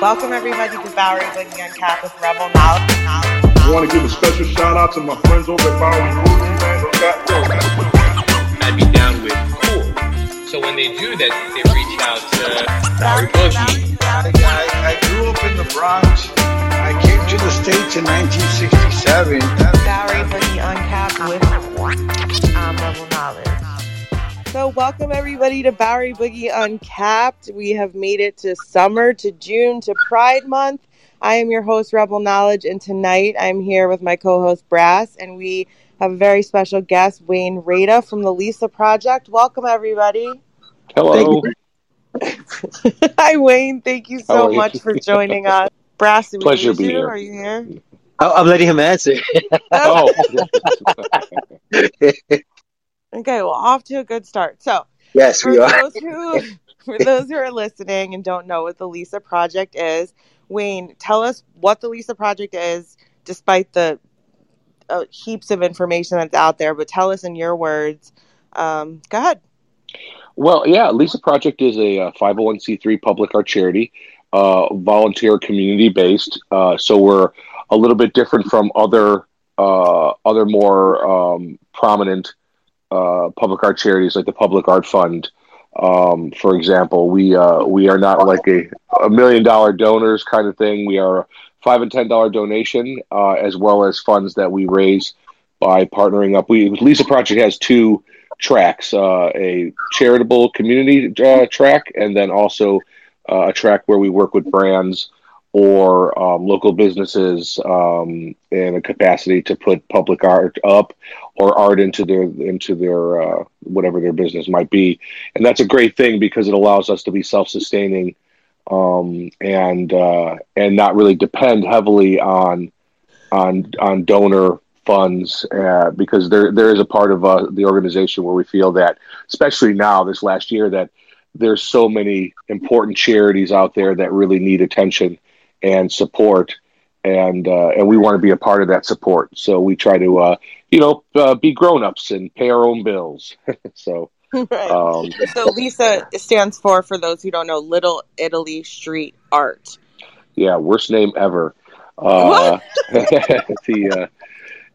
Welcome everybody to Bowery Boogie Uncapped with Rebel Knowledge. I want to give a special shout out to my friends over at Bowery Boogie, man. They got yo, I'd be down with cool. So when they do that, they reach out to Bowery Boogie. I, I, I grew up in the Bronx. I came to the States in 1967. Bowery Boogie Uncapped with um, Rebel Knowledge. So, welcome everybody to Bowery Boogie Uncapped. We have made it to summer, to June, to Pride Month. I am your host, Rebel Knowledge, and tonight I'm here with my co host, Brass, and we have a very special guest, Wayne Rada from the Lisa Project. Welcome, everybody. Hello. Hi, Wayne. Thank you so are you? much for joining us. Brass, did we Pleasure lose to be you? here. Are you here? Oh, I'm letting him answer. Oh, Okay, well, off to a good start. So, yes, for we are. those who for those who are listening and don't know what the Lisa Project is, Wayne, tell us what the Lisa Project is, despite the uh, heaps of information that's out there. But tell us in your words. Um, go ahead. well, yeah. Lisa Project is a uh, 501c3 public art charity, uh, volunteer community based. Uh, so we're a little bit different from other uh, other more um, prominent uh, public art charities like the Public Art Fund. Um, for example, we uh, we are not like a, a million dollar donors kind of thing. We are a five and ten dollar donation, uh, as well as funds that we raise by partnering up. We Lisa Project has two tracks: uh, a charitable community uh, track, and then also uh, a track where we work with brands or um, local businesses um, in a capacity to put public art up or art into their into their uh, whatever their business might be, and that's a great thing because it allows us to be self sustaining um, and uh, and not really depend heavily on on on donor funds uh, because there there is a part of uh, the organization where we feel that especially now this last year that there's so many important charities out there that really need attention and support and uh, and we want to be a part of that support so we try to uh, you know uh, be grown-ups and pay our own bills so right. um, so Lisa stands for, for those who don't know, Little Italy Street Art. yeah worst name ever uh, the uh,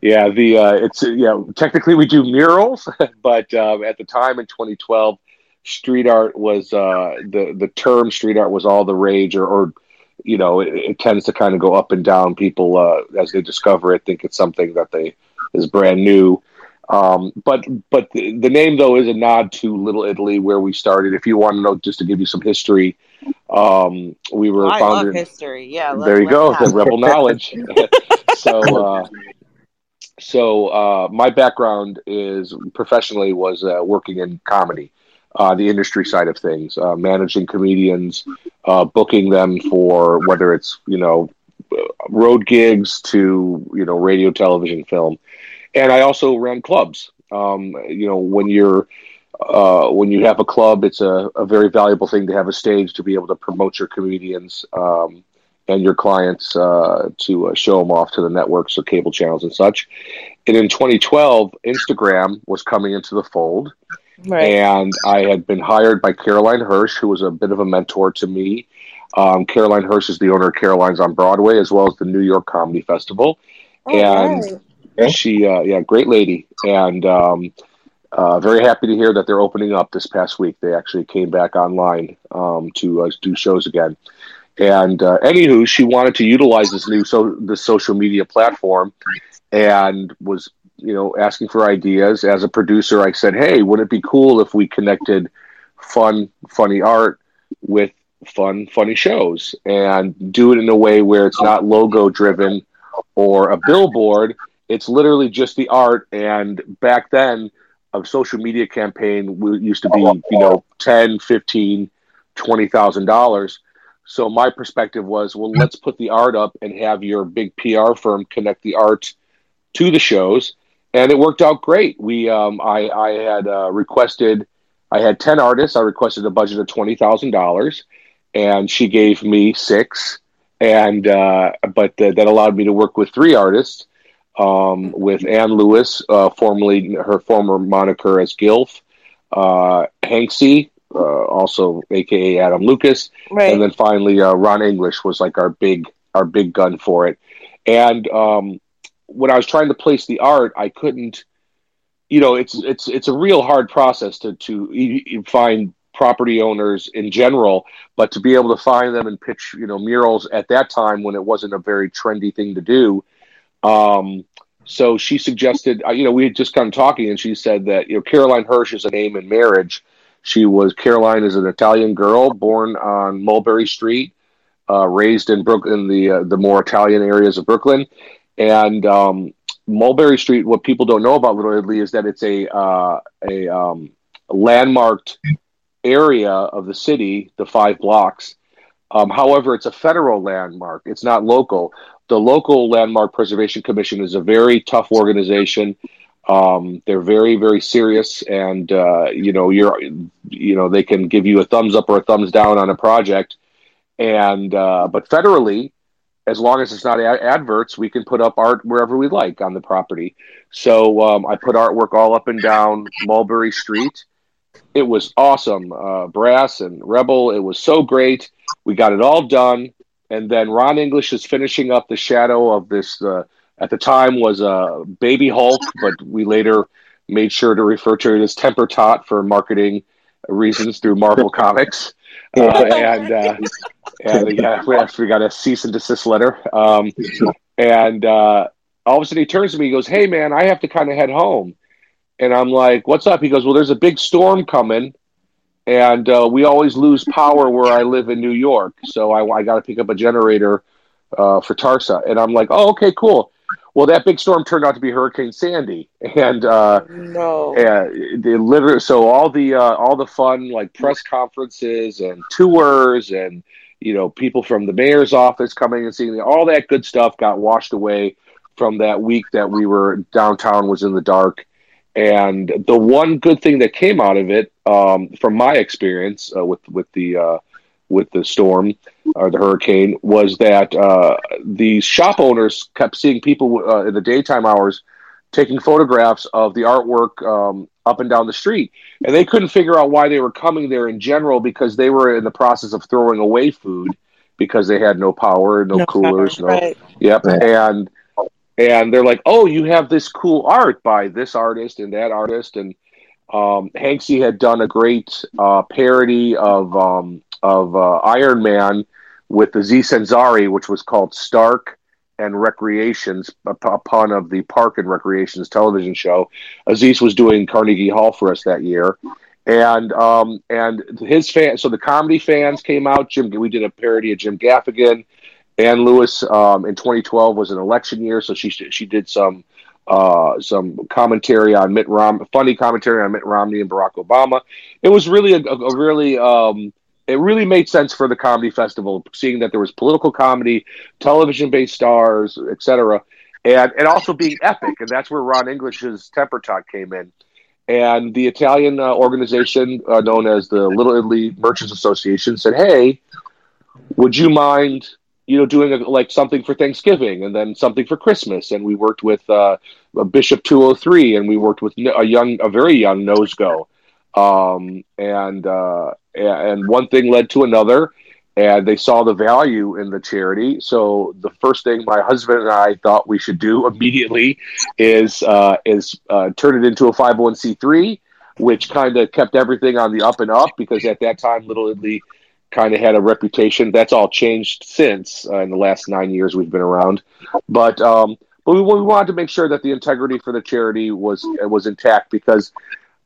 yeah the uh, it's uh, yeah technically we do murals but um, at the time in 2012 street art was uh, the the term street art was all the rage or, or you know it, it tends to kind of go up and down people uh, as they discover it think it's something that they is brand new um, but but the, the name though is a nod to Little Italy where we started. If you want to know, just to give you some history, um, we were I founded. history. Yeah. let- there you go, the rebel knowledge. so, uh, so uh, my background is professionally was uh, working in comedy, uh, the industry side of things, uh, managing comedians, uh, booking them for whether it's you know road gigs to you know radio, television, film, and I also ran clubs. Um, you know when you're uh, when you have a club, it's a, a very valuable thing to have a stage to be able to promote your comedians um, and your clients uh, to uh, show them off to the networks or cable channels and such. And in 2012, Instagram was coming into the fold, Right. and I had been hired by Caroline Hirsch, who was a bit of a mentor to me. Um, Caroline Hirsch is the owner of Caroline's on Broadway, as well as the New York Comedy Festival Oh, and right. she uh, yeah great lady and um, uh, very happy to hear that they're opening up this past week they actually came back online um, to uh, do shows again and uh, anywho she wanted to utilize this new so this social media platform and was you know asking for ideas as a producer i said hey would it be cool if we connected fun funny art with fun funny shows and do it in a way where it's not logo driven or a billboard. It's literally just the art. And back then, a social media campaign used to be, you know, 10, 15, $20,000. So my perspective was, well, let's put the art up and have your big PR firm connect the art to the shows. And it worked out great. We, um, I, I had uh, requested, I had 10 artists. I requested a budget of $20,000 and she gave me six and uh, but th- that allowed me to work with three artists, um, with Ann Lewis, uh, formerly her former moniker as Gilf, uh, Hanksy uh, also AKA Adam Lucas, Right. and then finally uh, Ron English was like our big our big gun for it. And um, when I was trying to place the art, I couldn't. You know, it's it's it's a real hard process to to find property owners in general, but to be able to find them and pitch you know murals at that time when it wasn't a very trendy thing to do. Um, so she suggested, uh, you know, we had just of talking, and she said that you know Caroline Hirsch is a name in marriage. She was Caroline is an Italian girl born on Mulberry Street, uh, raised in Brooklyn, the uh, the more Italian areas of Brooklyn, and um, Mulberry Street. What people don't know about Little Italy is that it's a uh, a um, landmarked area of the city, the five blocks. Um, however, it's a federal landmark. It's not local. The local landmark preservation commission is a very tough organization. Um, they're very, very serious, and uh, you know, you're, you know, they can give you a thumbs up or a thumbs down on a project, and uh, but federally, as long as it's not ad- adverts, we can put up art wherever we like on the property. So um, I put artwork all up and down Mulberry Street. It was awesome, uh, brass and rebel. It was so great. We got it all done, and then Ron English is finishing up the shadow of this. Uh, at the time was a uh, baby Hulk, but we later made sure to refer to it as Temper Tot for marketing reasons through Marvel Comics. Uh, and uh, and yeah, we we got a cease and desist letter. Um, and uh, all of a sudden he turns to me, he goes, "Hey man, I have to kind of head home." And I'm like, "What's up?" He goes, "Well, there's a big storm coming." And uh, we always lose power where I live in New York, so I, I got to pick up a generator uh, for Tarsa. And I'm like, "Oh, okay, cool." Well, that big storm turned out to be Hurricane Sandy, and uh, no. yeah, they literally. So all the uh, all the fun like press conferences and tours and you know people from the mayor's office coming and seeing all that good stuff got washed away from that week that we were downtown was in the dark. And the one good thing that came out of it, um, from my experience uh, with with the uh, with the storm or the hurricane, was that uh, the shop owners kept seeing people uh, in the daytime hours taking photographs of the artwork um, up and down the street, and they couldn't figure out why they were coming there in general because they were in the process of throwing away food because they had no power, no, No coolers, power, no right. Yep. And and they're like, "Oh, you have this cool art by this artist and that artist." And um, Hanksy had done a great uh, parody of um, of uh, Iron Man with Aziz Ansari, which was called Stark and Recreations, pun of the Park and Recreations television show. Aziz was doing Carnegie Hall for us that year. And um, and his fans, so the comedy fans came out. Jim, we did a parody of Jim Gaffigan. Ann Lewis um, in 2012 was an election year, so she she did some uh, some commentary on Mitt Rom, funny commentary on Mitt Romney and Barack Obama. It was really a, a really um, it really made sense for the comedy festival, seeing that there was political comedy, television based stars, etc., and and also being epic, and that's where Ron English's Temper Tot came in. And the Italian uh, organization uh, known as the Little Italy Merchants Association said, "Hey, would you mind you know, doing a, like something for Thanksgiving and then something for Christmas. And we worked with uh, Bishop 203 and we worked with a young, a very young Nosego. Um, and, uh, and one thing led to another and they saw the value in the charity. So the first thing my husband and I thought we should do immediately is, uh, is, uh, turn it into a 501c3, which kind of kept everything on the up and up because at that time, Little Italy kind of had a reputation. That's all changed since uh, in the last nine years we've been around. But um, but we, we wanted to make sure that the integrity for the charity was was intact because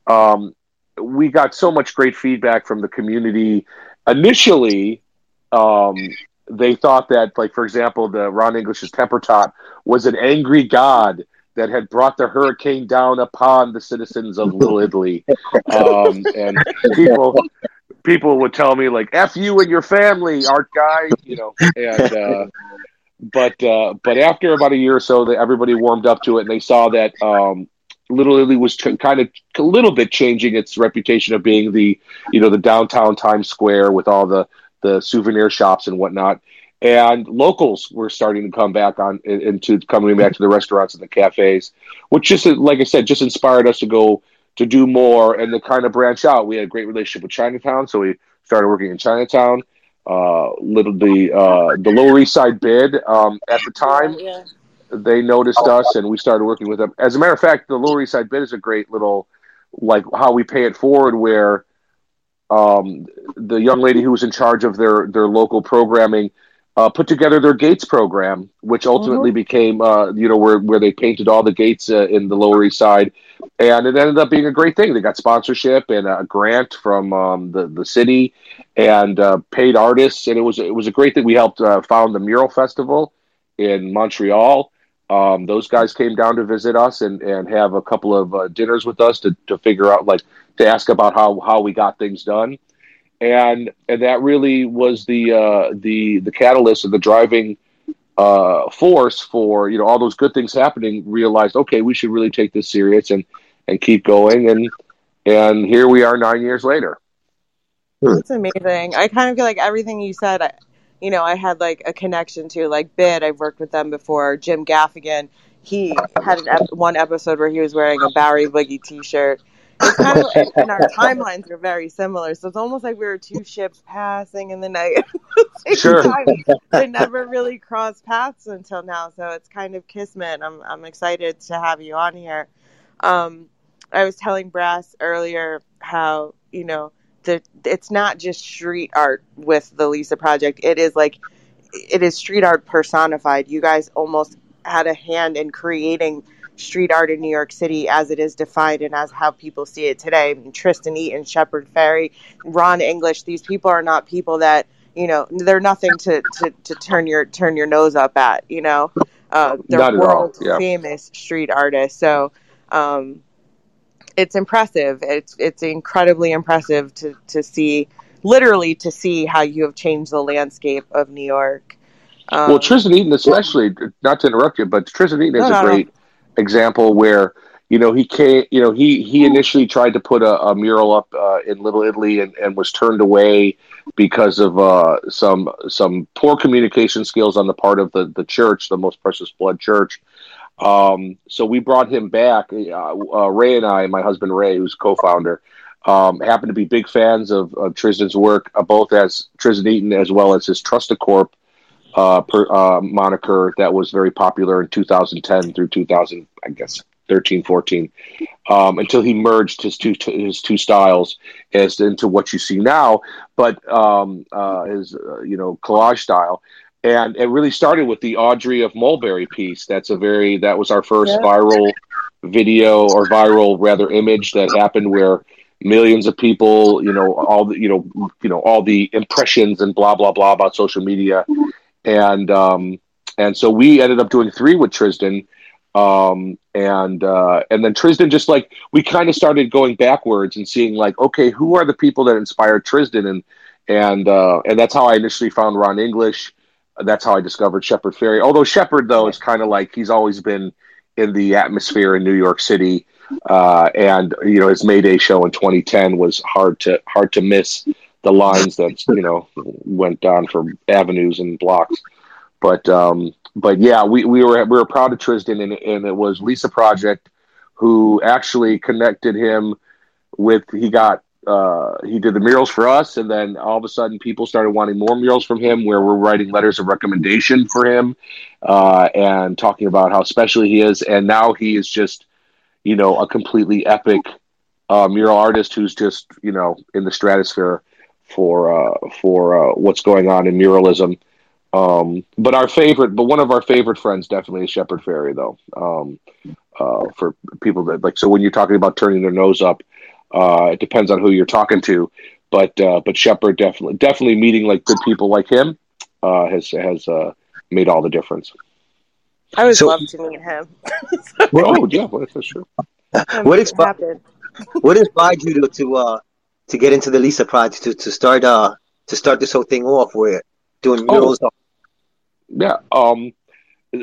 um, we got so much great feedback from the community. Initially, um, they thought that, like for example, the Ron English's temper tot was an angry god that had brought the hurricane down upon the citizens of Little Italy, um, and people people would tell me like "f you and your family, art guy," you know. And uh, but uh, but after about a year or so, that everybody warmed up to it, and they saw that um, Little Italy was t- kind of a little bit changing its reputation of being the you know the downtown Times Square with all the the souvenir shops and whatnot. And locals were starting to come back on into coming back to the restaurants and the cafes, which just like I said, just inspired us to go to do more and to kind of branch out. We had a great relationship with Chinatown, so we started working in Chinatown. Uh, little the uh, the Lower East Side bid um, at the time Yeah. They noticed us and we started working with them. As a matter of fact, the Lower East Side bid is a great little like how we pay it forward where um, the young lady who was in charge of their their local programming uh, put together their gates program, which ultimately became uh, you know where where they painted all the gates uh, in the Lower East Side, and it ended up being a great thing. They got sponsorship and a grant from um, the the city and uh, paid artists, and it was it was a great thing. We helped uh, found the mural festival in Montreal. Um, those guys came down to visit us and, and have a couple of uh, dinners with us to, to figure out like to ask about how, how we got things done, and and that really was the uh, the the catalyst and the driving uh, force for you know all those good things happening. Realized okay, we should really take this serious and and keep going and and here we are nine years later. That's amazing. I kind of feel like everything you said, I, you know, I had like a connection to. Like Bid, I've worked with them before. Jim Gaffigan, he had an ep- one episode where he was wearing a Bowery Boogie T-shirt. It's kind of, and, and our timelines are very similar. So it's almost like we were two ships passing in the night. Sure. They never really crossed paths until now. So it's kind of kismet. I'm I'm excited to have you on here. Um, I was telling Brass earlier how you know the it's not just street art with the Lisa project. It is like it is street art personified. You guys almost had a hand in creating street art in New York City as it is defined and as how people see it today. I mean, Tristan Eaton, Shepard Fairey, Ron English. These people are not people that you know. They're nothing to, to, to turn your turn your nose up at. You know, uh, they're Not at all, world yeah. famous street artists. So. Um, it's impressive. It's it's incredibly impressive to to see, literally to see how you have changed the landscape of New York. Um, well, Tristan Eaton, especially, not to interrupt you, but Tristan Eaton is No, a no, no. great example where you know he came. You know he he initially tried to put a, a mural up uh, in Little Italy and, and was turned away because of uh, some some poor communication skills on the part of the the church, the Most Precious Blood Church. Um, so we brought him back. Uh, uh, Ray and I, my husband Ray, who's co-founder, um, happen to be big fans of, of Tristan's work, uh, both as Tristan Eaton as well as his Trustocorp uh, per, uh, moniker that was very popular in 2010 through 2000, I guess 13, 14, um, until he merged his two his two styles as into what you see now, but um, uh, his uh, you know collage style. And it really started with the Audrey of Mulberry piece. That's a very that was our first Yeah. viral video or viral rather image that happened where millions of people, you know, all the you know, you know, all the impressions and blah blah blah about social media, and um, and so we ended up doing three with Tristan, um, and uh, and then Tristan just like we kind of started going backwards and seeing like, okay, who are the people that inspired Tristan, and and uh, and that's how I initially found Ron English. That's how I discovered Shepard Fairey. Although Shepard though is kind of like he's always been in the atmosphere in New York City uh, and you know his Mayday show in 2010 was hard to hard to miss the lines that you know went on for avenues and blocks. But um, but yeah, we, we were we were proud of Tristan, and, and it was Lisa Project who actually connected him with he got uh, he did the murals for us, and then all of a sudden people started wanting more murals from him. Where we're writing letters of recommendation for him uh, and talking about how special he is, and now he is just you know a completely epic uh, mural artist who's just you know in the stratosphere for uh, for uh, what's going on in muralism. Um, but our favorite, but one of our favorite friends definitely is Shepard Fairey, though. Um, uh, for people that like, so when you're talking about turning their nose up, uh, it depends on who you're talking to. But uh, but Shepard definitely definitely meeting like good people like him uh, has has uh, made all the difference. I would So- love to meet him. oh yeah, well, that's true. What it. What inspired you to to uh to get into the Lisa project to, to start uh to start this whole thing off where doing Oh. murals? Yeah, um,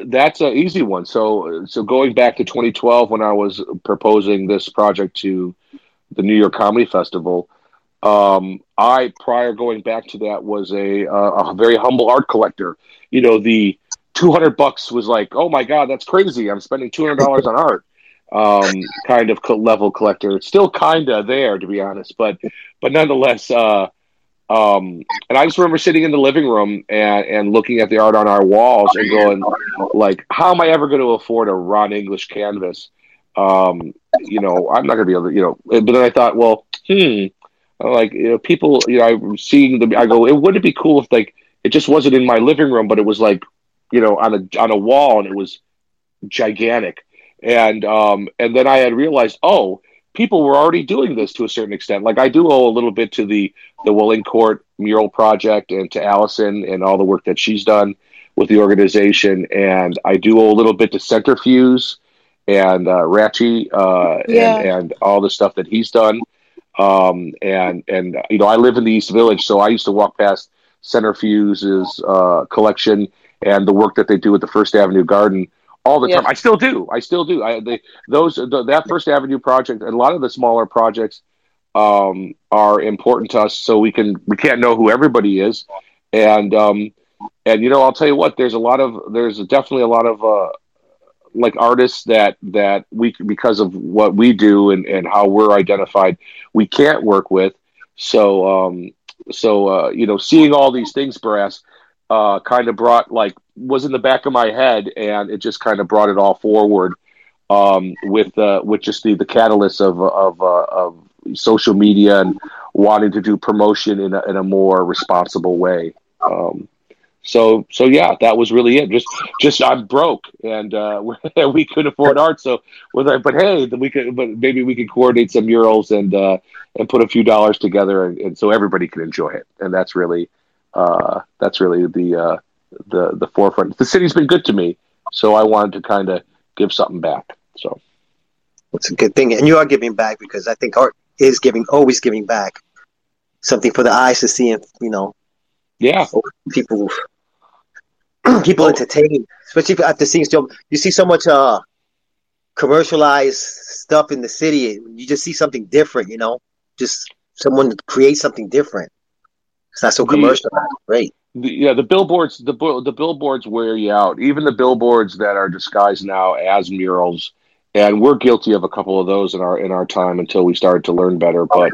that's an easy one. So, so going back to 2012 when I was proposing this project to the New York Comedy Festival, um, I prior going back to that was a uh, a very humble art collector. You know, the 200 bucks was like, oh my god, that's crazy. I'm spending 200 dollars on art. um, kind of level collector. It's still kind of there, to be honest, but but nonetheless. Uh, um, and I just remember sitting in the living room and, and looking at the art on our walls and going, like, how am I ever going to afford a Ron English canvas? Um, you know, I'm not going to be able to, you know. But then I thought, well, hmm, like you know, people, you know, I'm seeing the. I go, it wouldn't it be cool if like it just wasn't in my living room, but it was like, you know, on a on a wall and it was gigantic. And um, and then I had realized, oh, people were already doing this to a certain extent. Like I do owe a little bit to the the Welling Court mural project and to Allison and all the work that she's done with the organization, and I do owe a little bit to Centre-fuge and uh, Ratchy uh, Yeah. and and all the stuff that he's done. Um, and and you know, I live in the East Village, so I used to walk past Centre-fuge's uh, collection and the work that they do at the First Avenue Garden all the Yeah. time. I still do. I still do. I they, those the, that First Avenue project and a lot of the smaller projects um, are important to us, so we can we can't know who everybody is, and um, and you know I'll tell you what. There's a lot of there's definitely a lot of uh, like artists that that we because of what we do and, and how we're identified we can't work with. So um so uh you know seeing all these things brass uh kind of brought like was in the back of my head and it just kind of brought it all forward um with uh with just the the catalyst of of uh, of social media and wanting to do promotion in a, in a more responsible way. Um so so yeah, that was really it. Just just I'm broke and uh, we couldn't afford art. So with but hey, we could but maybe we could coordinate some murals and uh, and put a few dollars together and, and so everybody can enjoy it. And that's really uh, that's really the uh, the the forefront. The city's been good to me, so I wanted to kind of give something back. So It's a good thing, and you are giving back because I think art is giving, always giving back, something for the eyes to see, and you know, yeah, people people entertained, especially after seeing so you see so much uh commercialized stuff in the city. You just see something different, you know, just someone create something different. It's not so The- commercialized. Great. the, yeah, the billboards, the the billboards wear you out. Even the billboards that are disguised now as murals, and we're guilty of a couple of those in our in our time until we started to learn better. But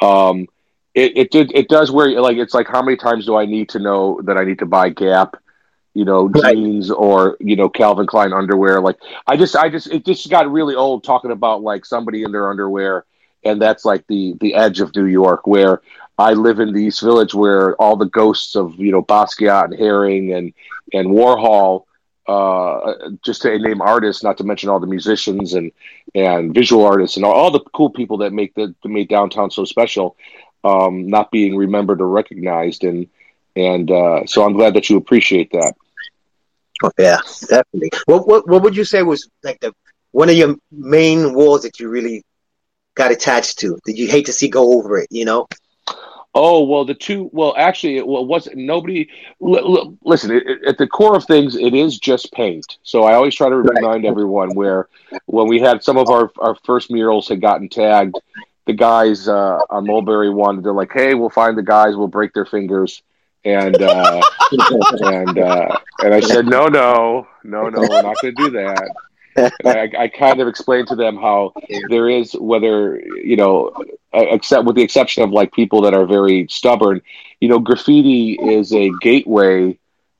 um, it it did it does wear you like it's like how many times do I need to know that I need to buy Gap, you know, Right. jeans or you know Calvin Klein underwear? Like I just I just it just got really old talking about like somebody in their underwear, and that's like the the edge of New York where. I live in the East Village where all the ghosts of you know Basquiat and Haring and and Warhol, uh, just to name artists, not to mention all the musicians and and visual artists and all, all the cool people that make the that made downtown so special, um, not being remembered or recognized and and uh, so I'm glad that you appreciate that. Oh, yeah, definitely. What what what would you say was like the one of your main walls that you really got attached to that you hate to see go over it? You know. Oh well, the two. Well, actually, it well, wasn't nobody. L- l- listen, it, it- at the core of things, it is just paint. So I always try to Right. remind everyone where when we had some of our our first murals had gotten tagged, the guys uh, on Mulberry wanted to like, hey, we'll find the guys, we'll break their fingers, and uh, and uh, and I said, no, no, no, no, we're not going to do that. And I, I kind of explained to them how there is whether you know except with the exception of like people that are very stubborn you know graffiti is a gateway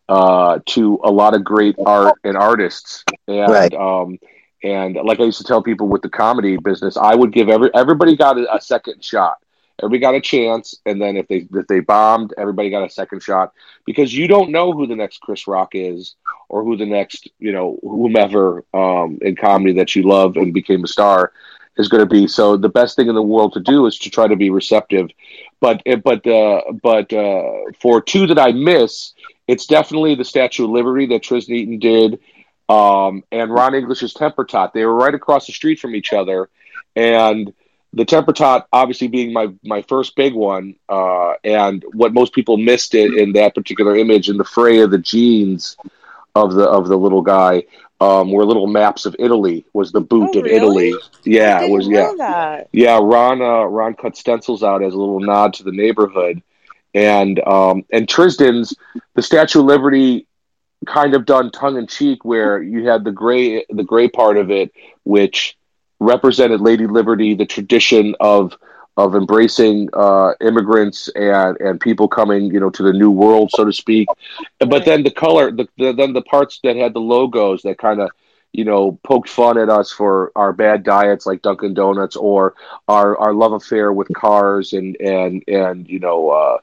uh, to a lot of great art and artists and Right. um, and like i used to tell people with the comedy business i would give every everybody got a, a second shot everybody got a chance and then if they if they bombed everybody got a second shot because you don't know who the next chris rock is or who the next you know whomever um, in comedy that you love and became a star is going to be. So the best thing in the world to do is to try to be receptive. But but uh, but uh, for two that I miss, it's definitely the Statue of Liberty that Tristan Eaton did, um, and Ron English's Temper Tot. They were right across the street from each other, and the Temper Tot obviously being my my first big one, uh, and what most people missed it in that particular image in the fray of the jeans of the of the little guy um, were little maps of Italy. Was the boot Oh, of really? Italy? Yeah, it was. Yeah, that. yeah. Ron uh, Ron cut stencils out as a little nod to the neighborhood, and um, and Tristan's the Statue of Liberty kind of done tongue in cheek, where you had the gray the gray part of it, which represented Lady Liberty, the tradition of of embracing uh, immigrants and and people coming, you know, to the new world, so to speak. But then the color, the, the then the parts that had the logos that kind of you know, poked fun at us for our bad diets like Dunkin' Donuts or our, our love affair with cars and and and you know uh,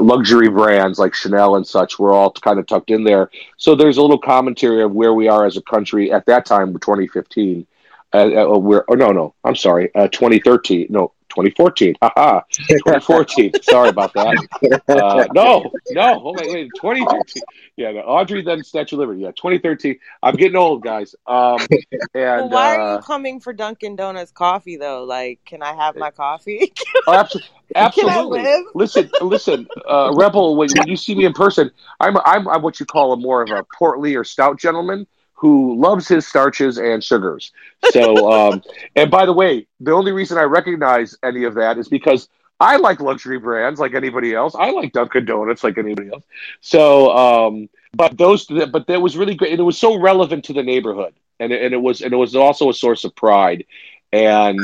luxury brands like Chanel and such. We're all kind of tucked in there. So there's a little commentary of where we are as a country at that time, 2015. Uh, uh, we're oh no no I'm sorry, uh, 2013 no 2014. Haha, 2014. Sorry about that. Uh, no, no. Oh, wait, wait. 2013. Yeah, no, Audrey then Statue of Liberty. Yeah, 2013. I'm getting old, guys. Um, and well, why are uh, you coming for Dunkin' Donuts coffee though? Like, can I have my coffee? oh, abso- absolutely. Listen, listen, uh, Rebel. When, when you see me in person, I'm, I'm I'm what you call a more of a portly or stout gentleman who loves his starches and sugars. So, um, and by the way, the only reason I recognize any of that is because I like luxury brands like anybody else. I like Dunkin' Donuts like anybody else. So, um, but those, but that was really great, and it was so relevant to the neighborhood, and it, and it was, and it was also a source of pride, and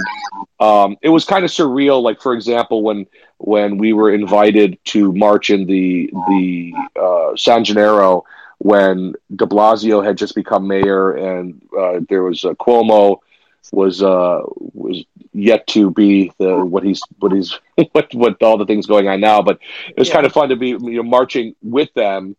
um, it was kind of surreal. Like for example, when when we were invited to march in the the uh, San Gennaro when De Blasio had just become mayor, and uh, there was uh, Cuomo was uh, was yet to be the what he's what he's what what all the things going on now. But it was Yeah. kind of fun to be you know marching with them.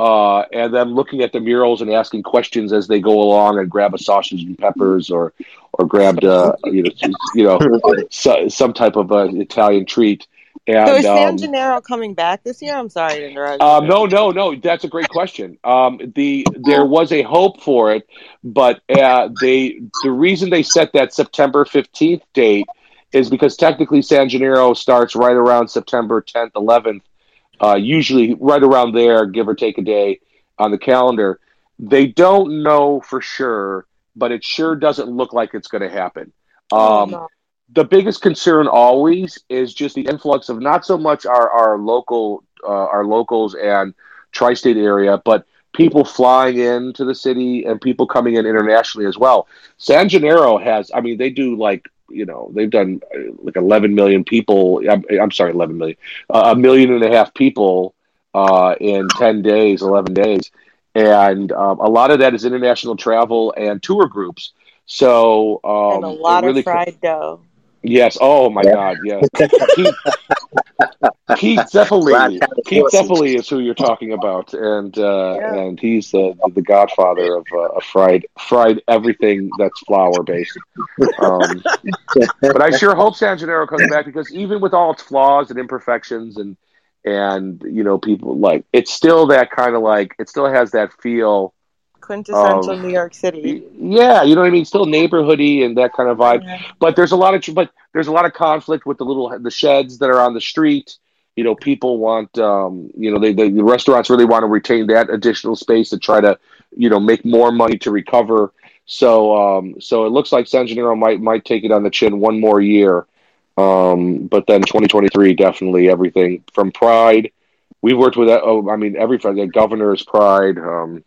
Uh, and then looking at the murals and asking questions as they go along, and grab a sausage and peppers, or or grabbed uh, you know you know so, some type of uh, Italian treat. And so is San um, Gennaro coming back this year? I'm sorry to interrupt. um, no, no, no. That's a great question. Um, the there was a hope for it, but uh, they the reason they set that September fifteenth date is because technically San Gennaro starts right around September tenth, eleventh, uh, usually right around there, give or take a day on the calendar. They don't know for sure, but it sure doesn't look like it's going to happen. Oh, Um, no. The biggest concern always is just the influx of not so much our our local uh, our locals and tri-state area, but people flying into the city and people coming in internationally as well. San Gennaro has, I mean, they do like you know they've done uh, like 11 million people. I'm, I'm sorry, 11 million, uh, a million and a half people uh, in 10 days, 11 days, and um, a lot of that is international travel and tour groups. So um, and a lot really of fried dough. Yes. Oh my Yeah. God. Yes. Pete, Pete Zeppeli. Right. Pete Zeppeli is who you're talking about, and uh, Yeah. and he's the the godfather of, uh, of fried fried everything that's flour based. Um, but I sure hope San Gennaro comes back because even with all its flaws and imperfections and and you know people like it's still that kind of like it still has that feel. Quintessential Um, New York City. Yeah, you know what I mean. Still neighborhoody and that kind of vibe Yeah. but there's a lot of but there's a lot of conflict with the little the sheds that are on the street you know people want um you know they, they the restaurants really want to retain that additional space to try to you know make more money to recover so um so it looks like San Gennaro might might take it on the chin one more year um but then 2023 definitely everything from pride We've worked with oh, I mean every the governor's pride um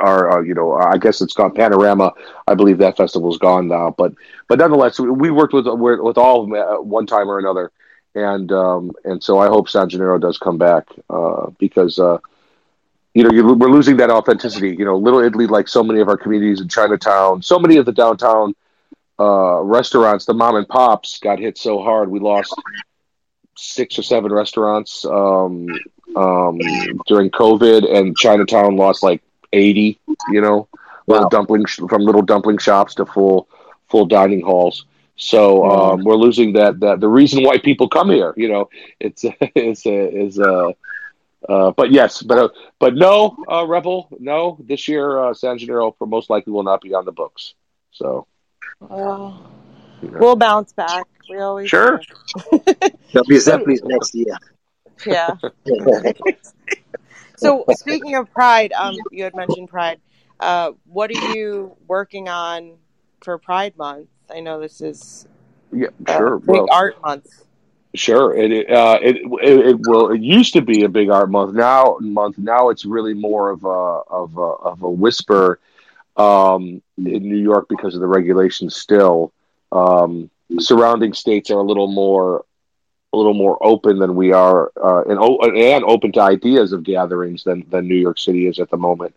our uh, you know I guess it's gone Panorama. I believe that festival's gone now, but but nonetheless, we- worked with with all of them at one time or another, and um, and so I hope San Gennaro does come back uh, because uh, you know we're losing that authenticity. You know, Little Italy, like so many of our communities in Chinatown, so many of the downtown uh, restaurants, the mom and pops, got hit so hard. We lost six or seven restaurants um, um, during COVID, and Chinatown lost like eighty. You know, little dumpling sh- from little dumpling shops to full full dining halls. So um, we're losing that that the reason why people come here. You know, it's it's a is a. Uh, but yes, but uh, but no, uh, Rebel, no. This year, uh, San Gennaro most likely will not be on the books. So Well, you know. we'll bounce back. We always Sure. do. There'll be Zeppeli's next year. Yeah. So speaking of Pride, um, you had mentioned Pride. Uh, what are you working on for Pride Month? I know this is yeah, a sure. big Well, art month. Sure, it it, uh, it it it will. It used to be a big art month. Now month now it's really more of a of a of a whisper um, in New York because of the regulations. Still, um, surrounding states are a little more a little more open than we are, uh, and and open to ideas of gatherings than than New York City is at the moment.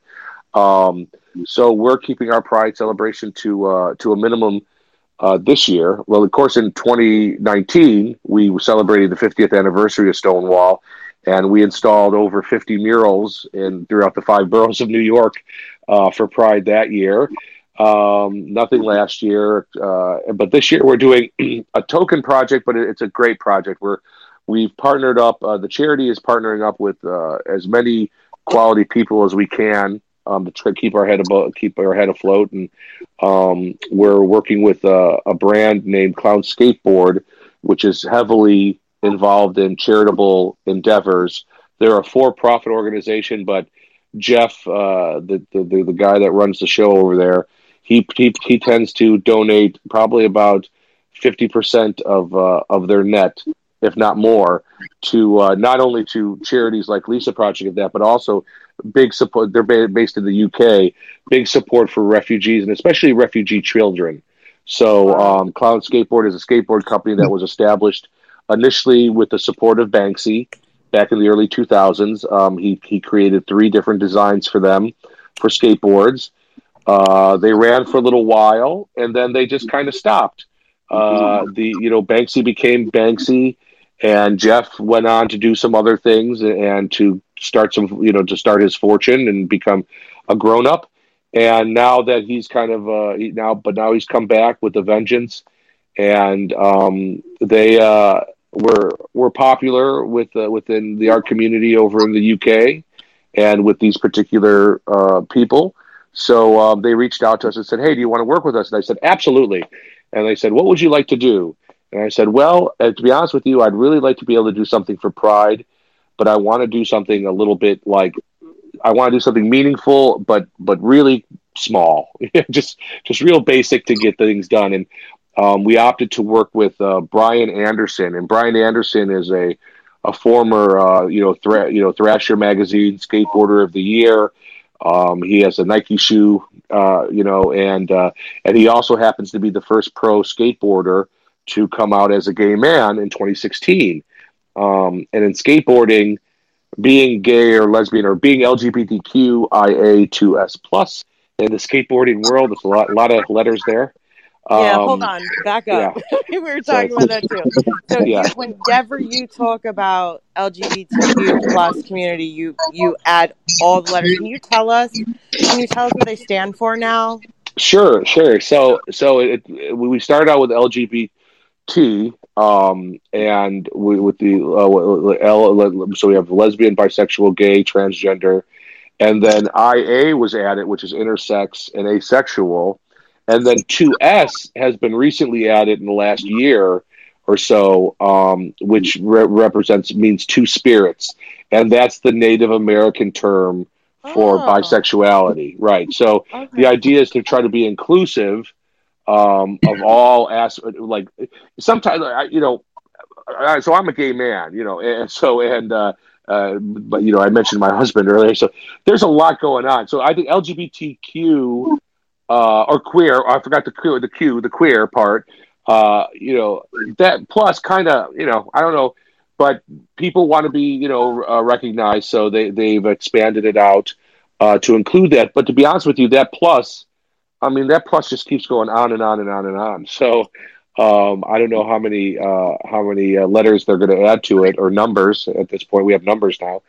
Um, so we're keeping our Pride celebration to uh, to a minimum uh, this year. Well, of course, in 2019 we celebrated the 50th anniversary of Stonewall, and we installed over 50 murals in throughout the five boroughs of New York uh, for Pride that year. Um, nothing last year, uh, but this year we're doing a token project, but it's a great project. We're we've partnered up. Uh, the charity is partnering up with uh, as many quality people as we can um, to try keep our head above, keep our head afloat, and um, we're working with a, brand named Clown Skateboard, which is heavily involved in charitable endeavors. They're a for-profit organization, but Jeff, uh, the, the the guy that runs the show over there, he he, he tends to donate probably about fifty percent of uh, of their net, if not more, to uh, not only to charities like Lisa Project and that, but also big support. They're based in the UK. Big support for refugees and especially refugee children. So, um, Clown Skateboard is a skateboard company that was established initially with the support of Banksy back in the early 2000s. Um, he, he created three different designs for them for skateboards. Uh, they ran for a little while and then they just kind of stopped. Uh, the you know Banksy became Banksy, and Jeff went on to do some other things and to start some you know to start his fortune and become a grown up. And now that he's kind of uh, he, now, but now he's come back with a vengeance, and um, they uh, were were popular with uh, within the art community over in the UK, and with these particular uh, people. So um, they reached out to us and said, "Hey, do you want to work with us?" And I said, "Absolutely." And they said, "What would you like to do?" And I said, "Well, uh, to be honest with you, I'd really like to be able to do something for Pride, but I want to do something a little bit like I want to do something meaningful, but but really small, just just real basic to get things done." And um, we opted to work with uh, Brian Anderson, and Brian Anderson is a a former uh, you know thra- you know Thrasher magazine skateboarder of the year. Um, he has a Nike shoe, uh, you know, and uh, and he also happens to be the first pro skateboarder to come out as a gay man in 2016. Um, and in skateboarding, being gay or lesbian or being LGBTQIA2S plus in the skateboarding world, there's a lot, a lot of letters there. Yeah, um, hold on, back up. Yeah. we were talking so, about that too. So yeah. you, whenever you talk about LGBTQ plus community, you you add all the letters. Can you tell us? Can you tell us what they stand for now? Sure, sure. So so it, it, we started out with LGBT, um, and we, with the uh, L, so we have lesbian, bisexual, gay, transgender, and then IA was added, which is intersex and asexual and then 2S has been recently added in the last year or so, um, which re- represents means two spirits, and that's the Native American term for oh. bisexuality. Right. So okay. the idea is to try to be inclusive um, of all aspects. Like sometimes, you know, so I'm a gay man, you know, and so and. Uh, uh, but you know, I mentioned my husband earlier, so there's a lot going on. So I think LGBTQ uh, or queer. I forgot the the Q, the queer part. Uh, you know that plus kind of you know I don't know, but people want to be you know uh, recognized, so they they've expanded it out uh, to include that. But to be honest with you, that plus, I mean that plus just keeps going on and on and on and on. So. Um, I don't know how many uh, how many uh, letters they're going to add to it or numbers at this point. We have numbers now,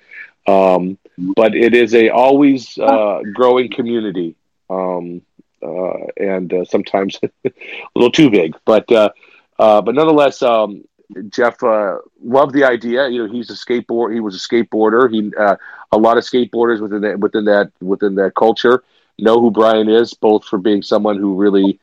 um, but it is a always growing community. Um, uh, and uh, sometimes a little too big. But uh, but nonetheless, um, Jeff loved the idea. You know, he's a skateboard. He was a skateboarder. He a lot of skateboarders within that within that within that culture know who Brian is, both for being someone who really,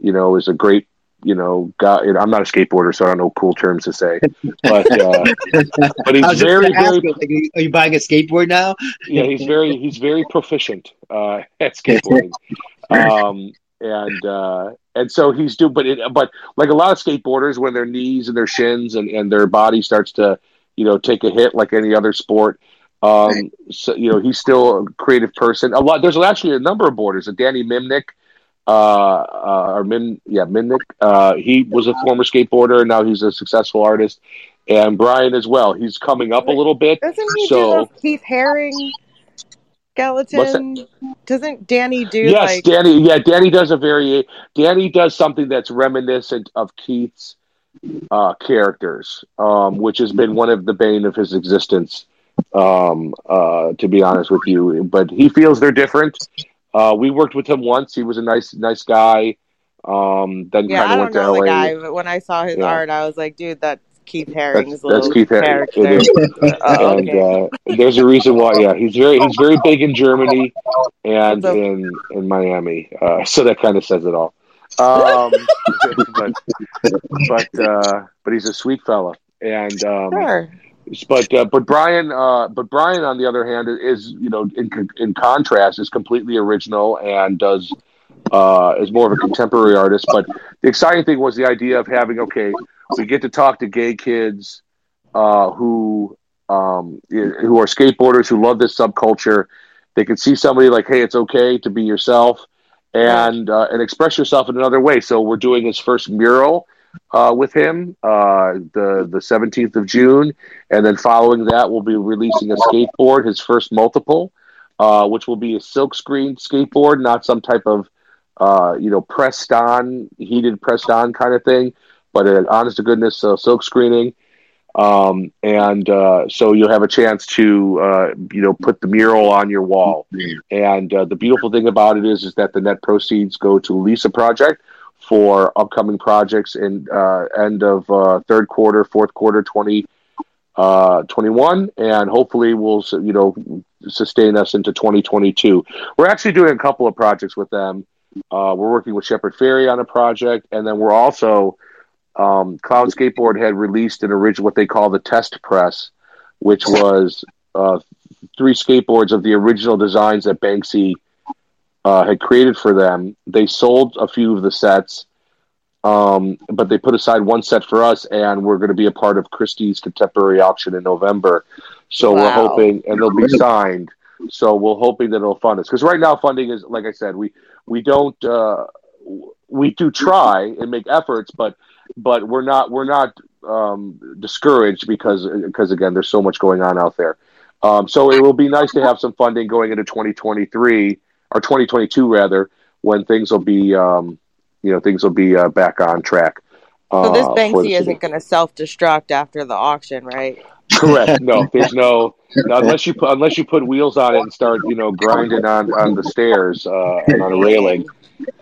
you know, is a great you know, guy. I'm not a skateboarder, so I don't know cool terms to say. But uh, but he's very very. You, are you buying a skateboard now? yeah, he's very he's very proficient uh, at skateboarding, um, and uh, and so he's doing. But it, but like a lot of skateboarders, when their knees and their shins and, and their body starts to you know take a hit like any other sport, Um, so you know, he's still a creative person. A lot. There's actually a number of boarders. A Danny Minnick, uh, uh, or Min, yeah, Minnick. Uh, he was a former skateboarder. And now he's a successful artist, and Brian as well. He's coming up a little bit. Doesn't he So- do Keith Haring skeleton? Doesn't Danny do yes, like Danny. Yeah, Danny does a very. Danny does something that's reminiscent of Keith's uh, characters, um, which has been one of the bane of his existence. Um, uh, to be honest with you, but he feels they're different. Uh, we worked with him once. He was a nice, nice guy. Um, then Yeah, kind of went to LA. the guy, but when I saw his Yeah. art, I was like, dude, that's Keith Haring's That's, little that's Keith Haring. character. It is. Oh, and uh, there's a reason why. Yeah, he's very he's very big in Germany and So- in in Miami. Uh, so that kind of says it all. Um, but but uh, but he's a sweet fella, and um, Sure. but uh, but Brian uh, but Brian on the other hand is you know in in contrast is completely original and does uh, is more of a contemporary artist. But the exciting thing was the idea of having okay, we get to talk to gay kids uh, who um, who are skateboarders who love this subculture. They can see somebody like, hey, it's okay to be yourself and uh, and express yourself in another way. So we're doing his first mural uh, with him uh, the the seventeenth of June, and then following that, we'll be releasing a skateboard, his first multiple, uh, which will be a silkscreen skateboard, not some type of uh, you know pressed on, heated pressed on kind of thing, but an honest to goodness uh, silk screening. Um, and uh, so you'll have a chance to uh, you know put the mural on your wall. And uh, the beautiful thing about it is is that the net proceeds go to Lisa Project for upcoming projects in uh, end of uh, third quarter, fourth quarter, twenty uh, twenty one, and hopefully will you know sustain us into twenty twenty two. We're actually doing a couple of projects with them. We're working with Shepard Fairey on a project, and then we're also um, Cloud Skateboard had released an original what they call the test press, which was uh, three skateboards of the original designs that Banksy uh, had created for them. They sold a few of the sets, um, but they put aside one set for us, and we're going to be a part of Christie's contemporary auction in November. So we're hoping, and they'll be signed. So we're hoping that it'll fund us because right now funding is, like I said, we we don't uh, we do try and make efforts, but but we're not we're not um, discouraged because because again, there's so much going on out there. Um, so it will be nice to have some funding going into 2023 or 2022 rather, when things will be um, you know things will be uh, back on track. So this uh, for the Banksy isn't going to self-destruct after the auction, right? Correct. No, there's no unless you put unless you put wheels on it and start you know grinding on on the stairs uh, and on a railing.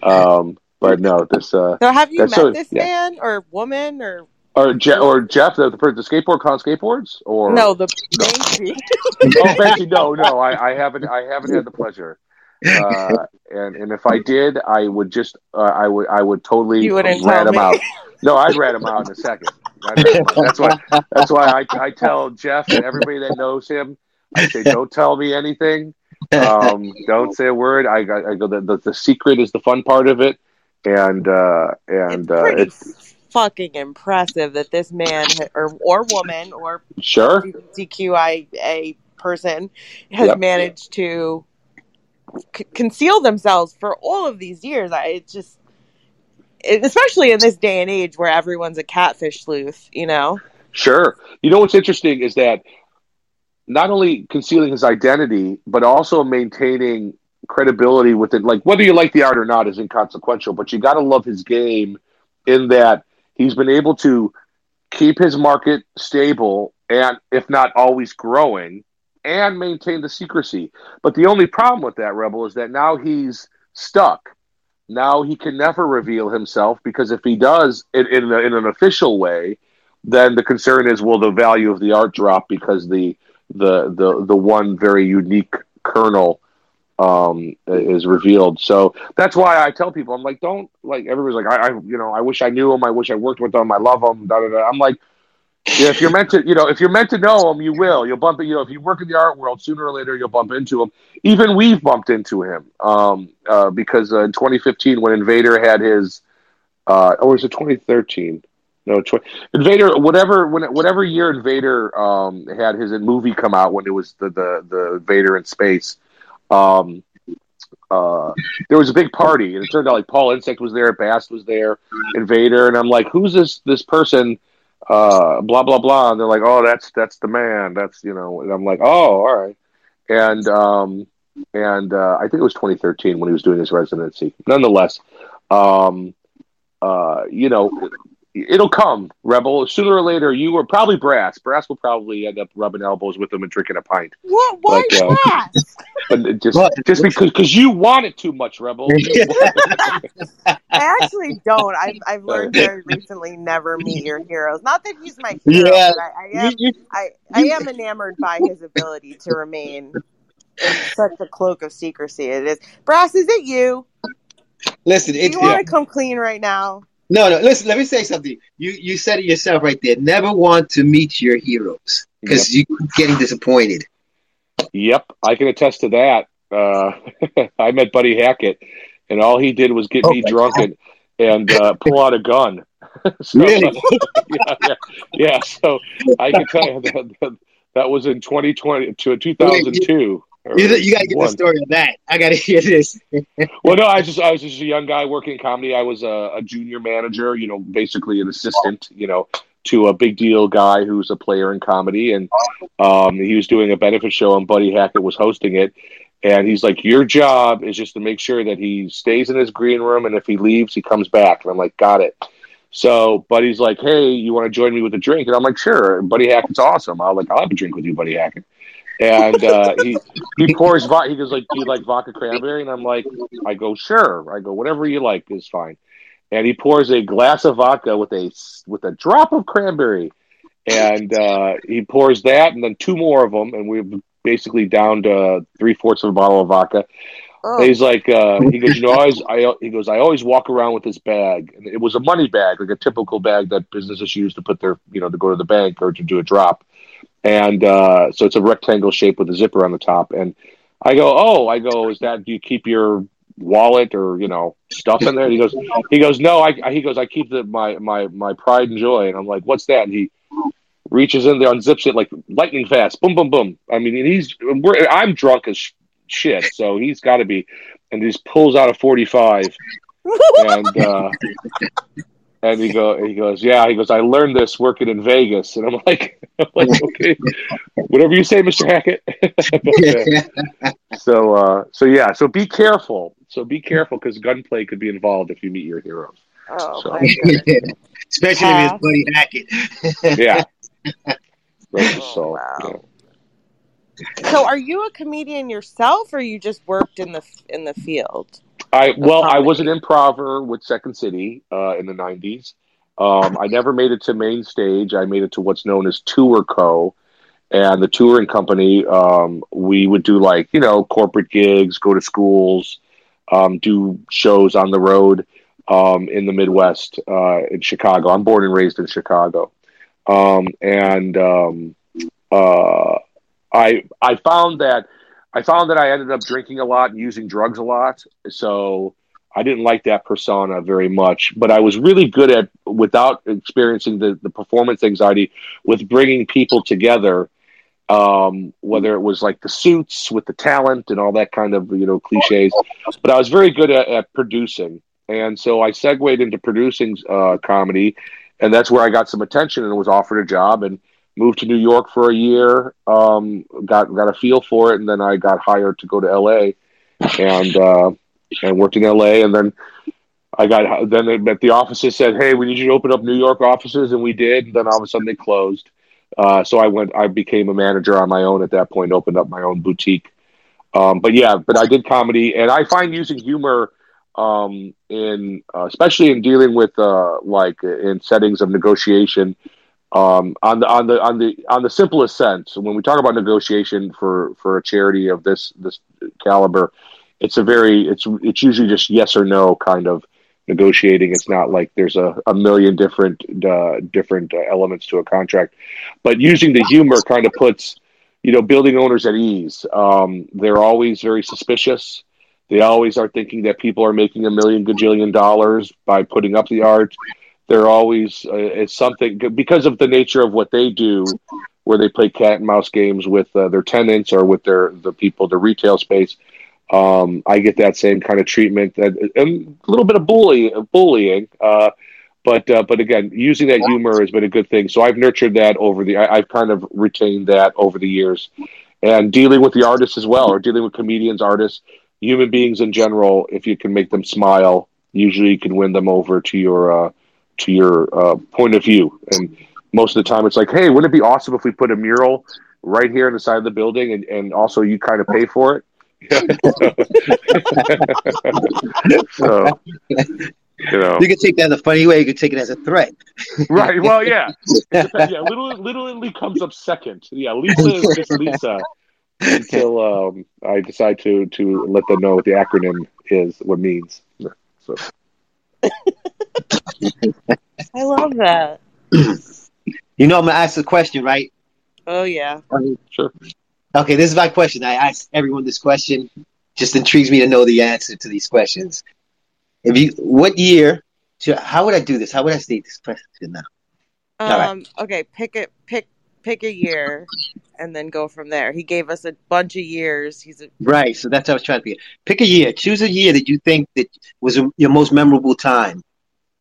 Um, but no, this uh, So have you met so- this yeah. man or woman or or Je- or Jeff the the, the skateboard con skateboards or no the Banksy? oh Banksy no no I, I haven't I haven't had the pleasure. Uh, and and if I did, I would just uh, I would I would totally You wouldn't rat tell him me. out. No, I'd rat him out in a second. I'd rat him out. That's why that's why I, I tell Jeff and everybody that knows him. I say, don't tell me anything. Um, don't say a word. I, I, I go. The, the the secret is the fun part of it, and uh, and it's uh, it's fucking impressive that this man or or woman or sure. LGBTQIA person has Yep. managed to c- conceal themselves for all of these years. I it's just, especially in this day and age where everyone's a catfish sleuth, you know. Sure. You know what's interesting is that not only concealing his identity, but also maintaining credibility with it. Like whether you like the art or not is inconsequential, but you got to love his game in that he's been able to keep his market stable and, if not always growing, and maintain the secrecy. But the only problem with that, Rebel, is that now he's stuck. Now he can never reveal himself because if he does it in, in an official way, then the concern is will the value of the art drop because the the the the one very unique kernel um is revealed so that's why i tell people i'm like don't like everybody's like i, I you know i wish i knew him i wish i worked with him i love him da, da, da. i'm like yeah, if you're meant to you know if you're meant to know him you will you'll bump you know if you work in the art world sooner or later you'll bump into him even we've bumped into him um uh, because uh, in 2015 when invader had his uh or was it 2013 No, tw- Invader. Whatever, when, whatever year Invader um, had his movie come out when it was the the the Vader in space. Um, uh, there was a big party, and it turned out like Paul Insect was there, Bast was there, Invader, and I'm like, who's this this person? Uh, blah blah blah, and they're like, oh, that's that's the man. That's you know, and I'm like, oh, all right, and um, and uh, I think it was 2013 when he was doing his residency. Nonetheless, um, uh, you know, it'll come, Rebel. Sooner or later, you or probably Brass. Brass will probably end up rubbing elbows with him and drinking a pint. What? Why But, uh, brass? But just But- just because because you want it too much, Rebel. I actually don't. I've, I've learned very recently never meet your heroes. Not that he's my hero, Yeah. but I, I am You- you- I, I am enamored by his ability to remain in such a cloak of secrecy. It is Brass. Is it you? listen, Do you want to come clean right now? No, no. Listen, let me say something. You you said it yourself right there. Never want to meet your heroes because you're getting disappointed. Yep, I can attest to that. Uh, I met Buddy Hackett, and all he did was get Oh me drunk and and uh, pull out a gun. So, Really? yeah, yeah, yeah. So I can tell you that, that, that was in 2020 to 2002. You, you got to get the story of that. I got to hear this. Well, no, I just I was just a young guy working in comedy. I was a, a junior manager, you know, basically an assistant, you know, to a big deal guy who's a player in comedy, and um, he was doing a benefit show, and Buddy Hackett was hosting it. And he's like, "Your job is just to make sure that he stays in his green room, and if he leaves, he comes back." And I'm like, "Got it." So Buddy's like, "Hey, you want to join me with a drink?" And I'm like, "Sure." Buddy Hackett's awesome. I'll like, I'll have a drink with you, Buddy Hackett. And uh, he he pours vodka. He goes like, "Do you like vodka cranberry?" And I'm like, I go, "Sure." I go, "Whatever you like is fine." And he pours a glass of vodka with a with a drop of cranberry, and uh, he pours that, and then two more of them, and we're basically down to three fourths of a bottle of vodka. Oh, And he's like, uh, he goes, you know, I always, I, he goes, I always walk around with this bag, and it was a money bag, like a typical bag that businesses use to put their, you know, to go to the bank or to do a drop, and uh, so it's a rectangle shape with a zipper on the top. And I go, oh, I go, is that do you keep your wallet or you know stuff in there? And he goes, he goes, no, I, he goes, I keep the my my my pride and joy, and I'm like, what's that? And he reaches in there, unzips it like lightning fast, boom, boom, boom. I mean, and he's, I'm drunk as shit, so he's got to be, and he just pulls out a 45, and uh, and he go, he goes, yeah, he goes, I learned this working in Vegas, and I'm like, I'm like, okay, whatever you say, Mister Hackett. So, uh, so yeah, so be careful. So be careful because gunplay could be involved if you meet your heroes. oh So- my goodness. Especially if it's Buddy Hackett. Yeah. Right, Oh, so, wow. yeah. So, are you a comedian yourself, or you just worked in the in the field? I well, I was an comedy. improver with Second City uh, in the '90s. Um, I never made it to main stage. I made it to what's known as Tour Co. And the touring company, um, we would do like you know corporate gigs, go to schools, um, do shows on the road um, in the Midwest, uh, in Chicago. I'm born and raised in Chicago, um, and um, uh, I I found that I found that I ended up drinking a lot and using drugs a lot. So I didn't like that persona very much, but I was really good at, without experiencing the, the performance anxiety, with bringing people together. Um, whether it was like the suits with the talent and all that kind of you know cliches, but I was very good at, at producing, and so I segued into producing uh, comedy, and that's where I got some attention and was offered a job and moved to New York for a year. Um, got got a feel for it, and then I got hired to go to LA, and uh, and worked in LA, and then I got then they, but the offices said, "Hey, we need you to open up New York offices," and we did. And then all of a sudden they closed. Uh, so I went. I became a manager on my own at that point. Opened up my own boutique. Um, but yeah, but I did comedy, and I find using humor um, in uh, especially in dealing with uh, like in settings of negotiation um, on the on the on the on the simplest sense. When we talk about negotiation for for a charity of this this caliber, it's a very it's it's usually just yes or no kind of negotiating. It's not like there's a, a million different uh, different uh, elements to a contract, but using the humor kind of puts you know building owners at ease. Um, they're always very suspicious. They always are thinking that people are making a million gajillion dollars by putting up the art. They're always uh, it's something because of the nature of what they do, where they play cat and mouse games with uh, their tenants or with their the people, the retail space. Um, I get that same kind of treatment and, and a little bit of bully, bullying. Uh, but uh, but again, using that humor has been a good thing. So I've nurtured that over the. I, I've kind of retained that over the years, and dealing with the artists as well, or dealing with comedians, artists, human beings in general. If you can make them smile, usually you can win them over to your uh, to your uh, point of view. And most of the time, it's like, hey, wouldn't it be awesome if we put a mural right here on the side of the building, and, and also you kind of pay for it. so, you know, You can take that in a funny way. You can take it as a threat. right? Well, yeah, yeah. Little Little Italy comes up second. Yeah, Lisa is just Lisa until um, I decide to to let them know what the acronym is, what means. So I love that. You know, I'm gonna ask a question, right? Oh yeah. sure. Okay, this is my question. I ask everyone this question. Just intrigues me to know the answer to these questions. If you, what year? to- How would I do this? How would I state this question now? All right. Um. Okay. Pick it. Pick. Pick a year, and then go from there. He gave us a bunch of years. He's a, Right. So that's how I was trying to pick. Pick a year. Choose a year that you think that was your most memorable time.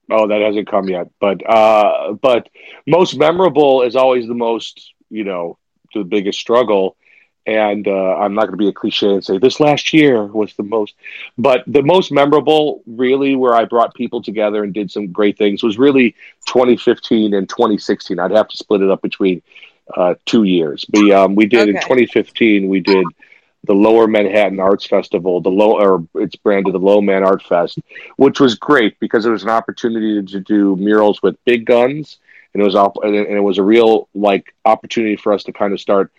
Oh, that hasn't come yet, but uh, but most memorable is always the most, you know, the biggest struggle. And uh, I'm not going to be a cliche and say this last year was the most, but the most memorable, really, where I brought people together and did some great things was really 2015 and 2016. I'd have to split it up between uh, two years. But um, we did in 2015. We did the Lower Manhattan Arts Festival, the low or it's branded the Low Man Art Fest, which was great because it was an opportunity to do murals with big guns, and it was op- and it was a real like opportunity for us to kind of start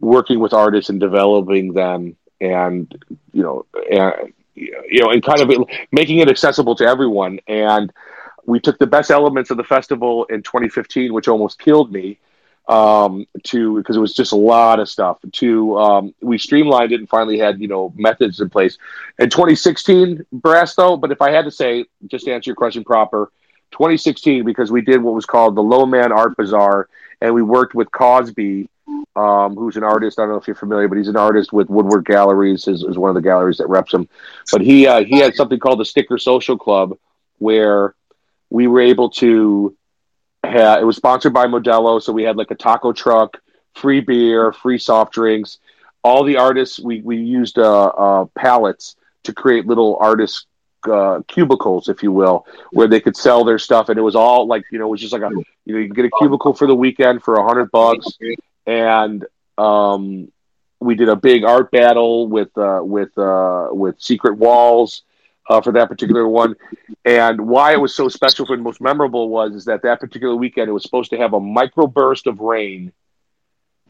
working with artists and developing them, and you know, and you know, and kind of making it accessible to everyone. And we took the best elements of the festival in 2015, which almost killed me um to because it was just a lot of stuff to um we streamlined it and finally had you know methods in place. In 2016 brass though but if i had to say just to answer your question proper 2016 because we did what was called the low man art bazaar and we worked with cosby um who's an artist i don't know if you're familiar but he's an artist with woodward galleries is, is one of the galleries that reps him. But he uh, he had something called the sticker social club where we were able to had it was sponsored by Modelo, so we had like a taco truck, free beer, free soft drinks. All the artists we we used uh, uh, pallets to create little artist uh, cubicles, if you will, where they could sell their stuff, and it was all like you know it was just like a you know you can get a cubicle for the weekend for a hundred bucks, and um, we did a big art battle with uh, with uh, with Secret Walls uh, for that particular one. And why it was so special for the most memorable was is that that particular weekend it was supposed to have a microburst of rain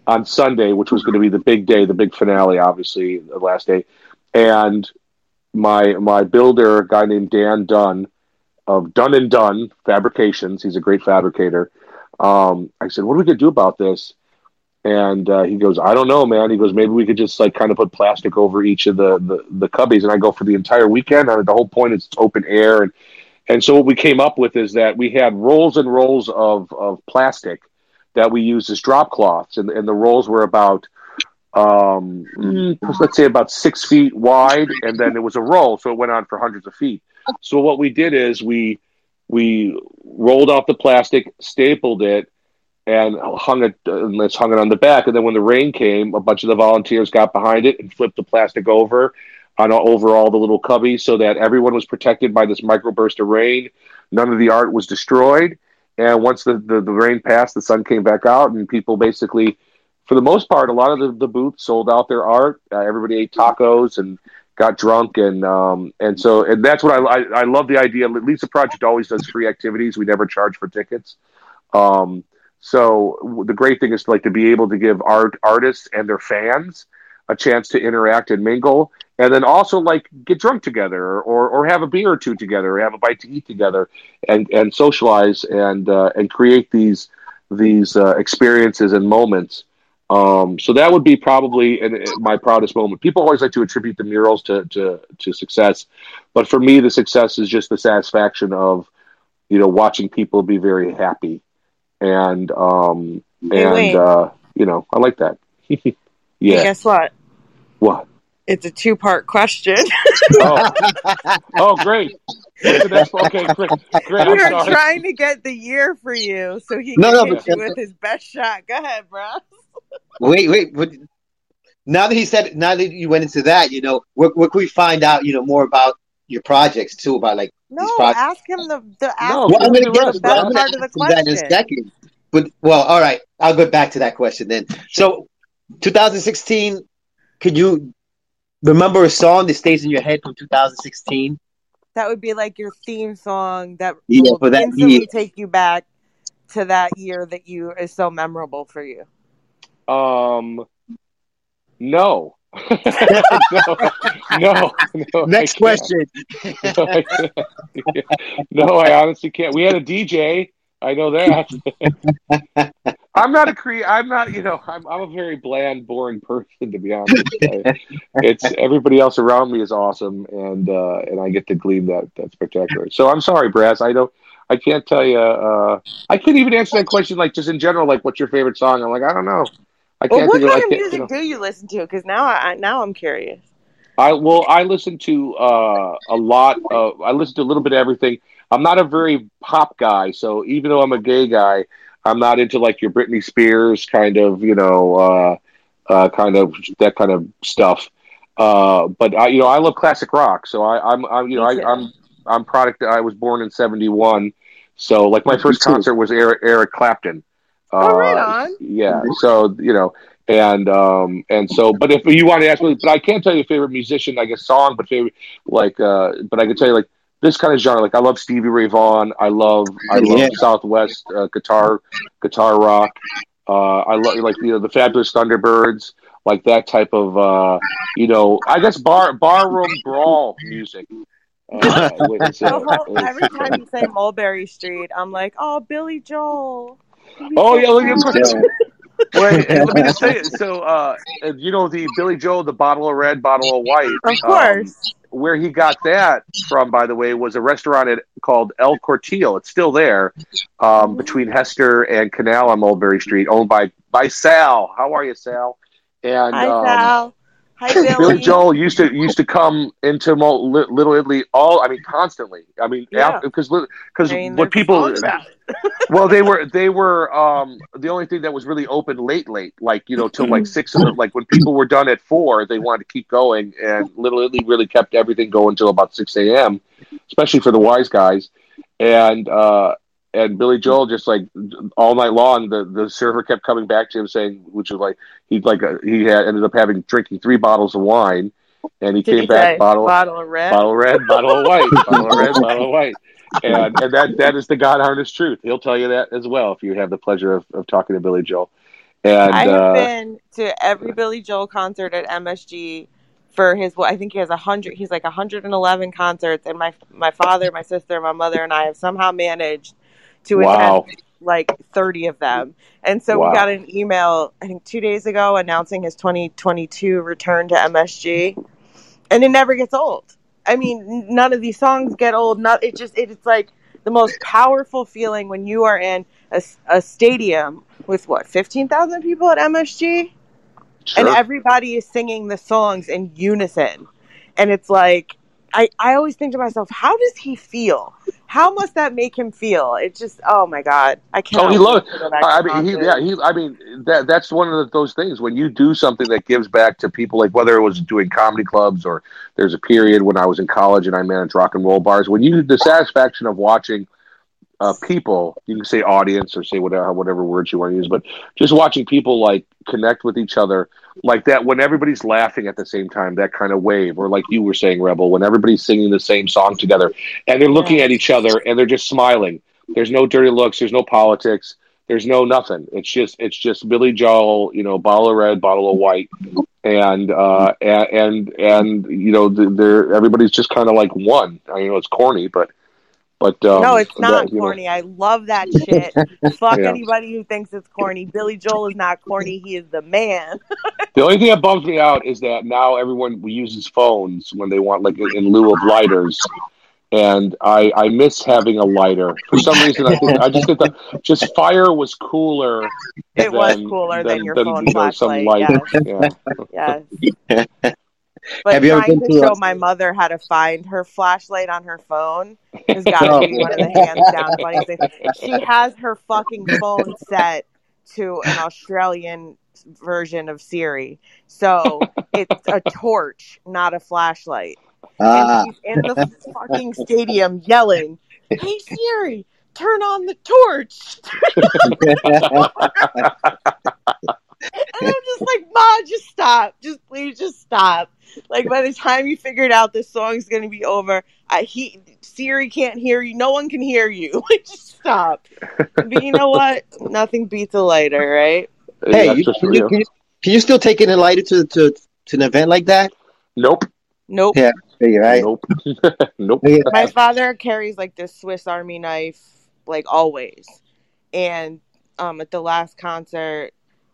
on Sunday, which was going to be the big day, the big finale, obviously the last day. And my my builder, a guy named Dan Dunn of Dunn and Dunn Fabrications, he's a great fabricator. Um, I said, "What are we going to do about this?" And uh, he goes, I don't know, man. He goes, maybe we could just like kind of put plastic over each of the the, the cubbies. And I go for the entire weekend. I mean, the whole point is open air, and and so what we came up with is that we had rolls and rolls of of plastic that we used as drop cloths, and and the rolls were about um mm, let's say about six feet wide, and then it was a roll, so it went on for hundreds of feet. So what we did is we we rolled off the plastic, stapled it, and hung it and let's hung it on the back. And then when the rain came, a bunch of the volunteers got behind it and flipped the plastic over on over all the little cubbies so that everyone was protected by this microburst of rain. None of the art was destroyed. And once the, the, the rain passed, the sun came back out, and people basically, for the most part, a lot of the, the booths sold out their art. Uh, everybody ate tacos and got drunk, and um, and so and that's what I, I I love the idea. Lisa Project always does free activities. We never charge for tickets. Um, so the great thing is like to be able to give art artists and their fans a chance to interact and mingle, and then also like get drunk together or or have a beer or two together, or have a bite to eat together, and and socialize and uh, and create these these uh, experiences and moments. Um, so that would be probably an, uh, my proudest moment. People always like to attribute the murals to, to to success, but for me, the success is just the satisfaction of you know, watching people be very happy, and um, Hey, and Wayne. uh, you know, I like that. Hey, yeah. guess what? What? It's a two part question. Oh, oh, great. What's the next one? Okay, great. Great. we I'm were trying to get the year for you so he No, can no, hit but- you with his best shot. Go ahead, bro. Wait, wait. But now that he said, now that you went into that, you know, what, where can we find out, you know, more about your projects too? About like No, these projects. ask him the, the ask No, him Well, I'm gonna the get rest, to the bro. best part of the that in a second. But well, all right. I'll go back to that question then. So, 2016. Could you remember a song that stays in your head from 2016? That would be like your theme song that Yeah, will for that instantly year. take you back to that year that you is so memorable for you. Um, no. no, no, no. Next question. No, I no, I honestly can't. We had a DJ. I know that. I'm not a cre. I'm not. You know, I'm. I'm a very bland, boring person. To be honest, I, it's everybody else around me is awesome, and uh, and I get to glean that that spectacular. So I'm sorry, Brass. I don't. I can't tell you. Uh, I couldn't even answer that question. Like just in general, like what's your favorite song? I'm like I don't know. I can't what think kind of music you know. do you listen to? Because now I now I'm curious. I well, I listen to uh, a lot. Of, I listen to a little bit of everything. I'm not a very pop guy, so even though I'm a gay guy, I'm not into like your Britney Spears kind of, you know, uh, uh, kind of that kind of stuff. Uh, but I, you know, I love classic rock, so I, I'm, I'm, you know, I, I'm, I'm product. I was born in '71, so like my first concert was Eric, Eric Clapton. Oh, right Uh, on. Yeah, so you know, and um and so but if you want to ask me but i can't tell you a favorite musician i guess song but favorite like uh but i can tell you like this kind of genre like i love stevie ray vaughan i love i love Yeah. southwest uh, guitar guitar rock uh i love like you know the fabulous thunderbirds like that type of uh you know i guess bar barroom brawl music uh, it's, The uh, whole, every time you say Mulberry Street, I'm like, oh, Billy Joel. Oh yeah, look at Yeah. Wait, let me just say it. So, uh, you know, the Billy Joel, the bottle of red, bottle of white. Of um, course. where he got that from, by the way, was a restaurant at, called Il Cortile. It's still there, um, between Hester and Canal on Mulberry Street, owned by by Sal. How are you, Sal? And Hi, um, Sal. Hi, Billy. Billy Joel used to used to come into Little Italy all I mean constantly. I mean Yeah. because because I mean, what people song about it. well they were they were um the only thing that was really open late late like you know till like six of the like when people were done at four they wanted to keep going and Little Italy really kept everything going till about six a.m. especially for the wise guys and uh and Billy Joel just like all night long, the, the server kept coming back to him saying, which was like he'd like uh, he had ended up having drinking three bottles of wine, and he Did came he back say bottle bottle of red? bottle of red, bottle of white, bottle of red, bottle of white, and and that that is the God honest truth. He'll tell you that as well if you have the pleasure of, of talking to Billy Joel. And I have uh, been to every Billy Joel concert at MSG for his. Well, I think he has a hundred. He's like 111 concerts, and my my father, my sister, my mother, and I have somehow managed to wow, attend like 30 of them. And so Wow. we got an email, I think two days ago, announcing his 2022 return to MSG, and it never gets old. I mean, none of these songs get old. Not it just it, it's like the most powerful feeling when you are in a stadium with what 15,000 people at MSG, and everybody is singing the songs in unison, and it's like. I, I always think to myself, how does he feel? How must that make him feel? It's just, oh my god, I can't. Oh, he loved. to go back to I mean, he, yeah, he. I mean, that that's one of the, those things when you do something that gives back to people, like whether it was doing comedy clubs or there's a period when I was in college and I managed rock and roll bars. When you the satisfaction of watching uh, people, you can say audience or say whatever whatever words you want to use, but just watching people like connect with each other like that when everybody's laughing at the same time, that kind of wave, or like you were saying, Rebel, when everybody's singing the same song together and they're looking at each other and they're just smiling. There's no dirty looks. There's no politics. There's no nothing. It's just it's just Billy Joel, you know, bottle of red, bottle of white, and uh, and and, and you know, th- they're everybody's just kind of like one. I know it's corny, but but um, no, it's not that, you know, corny. I love that shit. Fuck Yeah. anybody who thinks it's corny. Billy Joel is not corny. He is the man. The only thing that bums me out is that now everyone uses phones when they want, like in lieu of lighters. and I I miss having a lighter for some reason. I think I just think that just fire was cooler. It was cooler than your phone you know, some flashlight, light. Yeah. Yes. But Have you ever trying been to a- show my mother how to find her flashlight on her phone has got to be one of the hands down funny things. She has her fucking phone set to an Australian version of Siri, so it's a torch, not a flashlight. Ah, And she's in the fucking stadium yelling, "Hey Siri, turn on the torch!" And I'm just like, Ma, just stop. Just please just stop. Like by the time you figured out this song's gonna be over, I he Siri can't hear you. No one can hear you. Just stop. But you know what? Nothing beats a lighter, right? hey, That's you, can, you, you. can, you, can you still take in a lighter to, to to an event like that? Nope. Nope. Yeah, right. Nope. nope. My father carries like this Swiss Army knife, like always. And um at the last concert,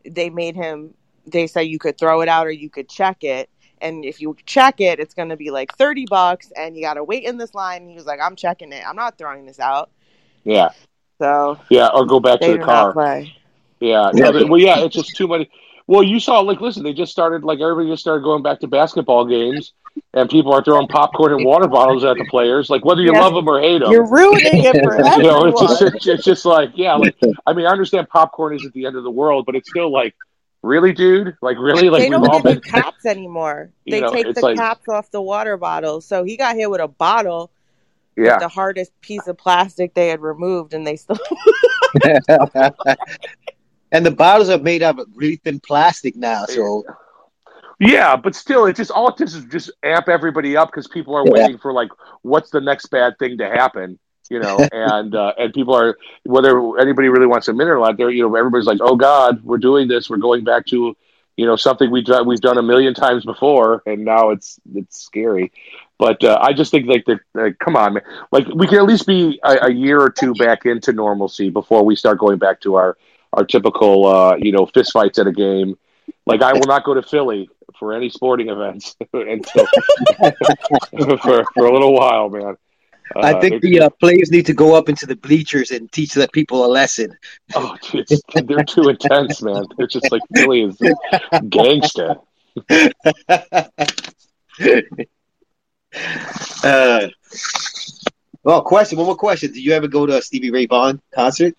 they made him they said you could throw it out or you could check it. And if you check it, it's gonna be like thirty bucks and you gotta wait in this line. And he was like, I'm checking it. I'm not throwing this out. Yeah. So Yeah. Or go back they to do the not car. play. Yeah. Yeah. No, they- well, yeah. It's just too many. Well, you saw like listen, they just started like everybody just started going back to basketball games, and people are throwing popcorn and water bottles at the players. Like whether you Yeah. love them or hate them. You're ruining it for you know, it's just, it's, it's just like, yeah, like, I mean, I understand popcorn isn't the end of the world, but it's still like, really, dude? Like, really? Like, they don't all give you caps anymore. They know, take the like- caps off the water bottles. So he got hit with a bottle yeah, the hardest piece of plastic they had removed, and they still. and the bottles are made out of really thin plastic now, so yeah, but still, it just, all it does is just amp everybody up because people are Yeah. waiting for, like, what's the next bad thing to happen? You know, and uh, and people are whether anybody really wants to mineral out there, you know, everybody's like, oh God, we're doing this, we're going back to, you know, something we done we've done a million times before, and now it's it's scary. But uh, I just think like the like, come on, man. like we can at least be a, a year or two back into normalcy before we start going back to our our typical uh, you know fist fights at a game. Like I will not go to Philly for any sporting events until for for a little while, man. I Uh, think the uh, players need to go up into the bleachers and teach the people a lesson. oh, dude, they're too intense, man. They're just like Philly is gangster. uh, well, question. One more question. Did you ever go to a Stevie Ray Vaughan concert?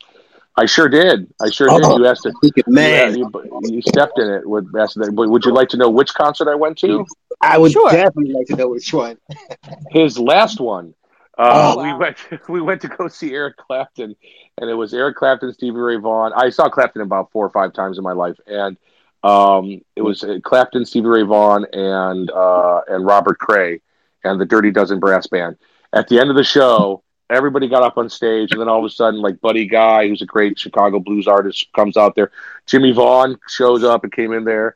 I sure did. I sure Oh. did. You asked it. Man, Yeah, you, you stepped in it with asked that. Would you like to know which concert I went to? I would Sure. definitely like to know which one. His last one. Uh, Oh, we went we went to go see Eric Clapton, and it was Eric Clapton, Stevie Ray Vaughan. I saw Clapton about four or five times in my life, and um, it was uh, Clapton, Stevie Ray Vaughan, and uh, and Robert Cray, and the Dirty Dozen Brass Band. At the end of the show, everybody got up on stage, and then all of a sudden, like Buddy Guy, who's a great Chicago blues artist, comes out there. Jimmie Vaughan shows up and came in there,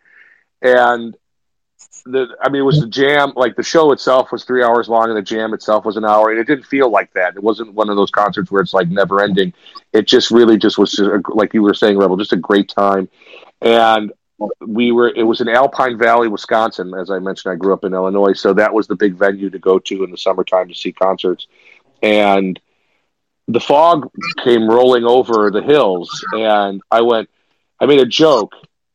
and the I mean, it was the jam. Like the show itself was three hours long, and the jam itself was an hour, and it didn't feel like that. It wasn't one of those concerts where it's like never ending. It just really just was, just a, like you were saying, Rebel, just a great time. And we were. It was in Alpine Valley, Wisconsin. As I mentioned, I grew up in Illinois, so that was the big venue to go to in the summertime to see concerts. And the fog came rolling over the hills, and I went. I made a joke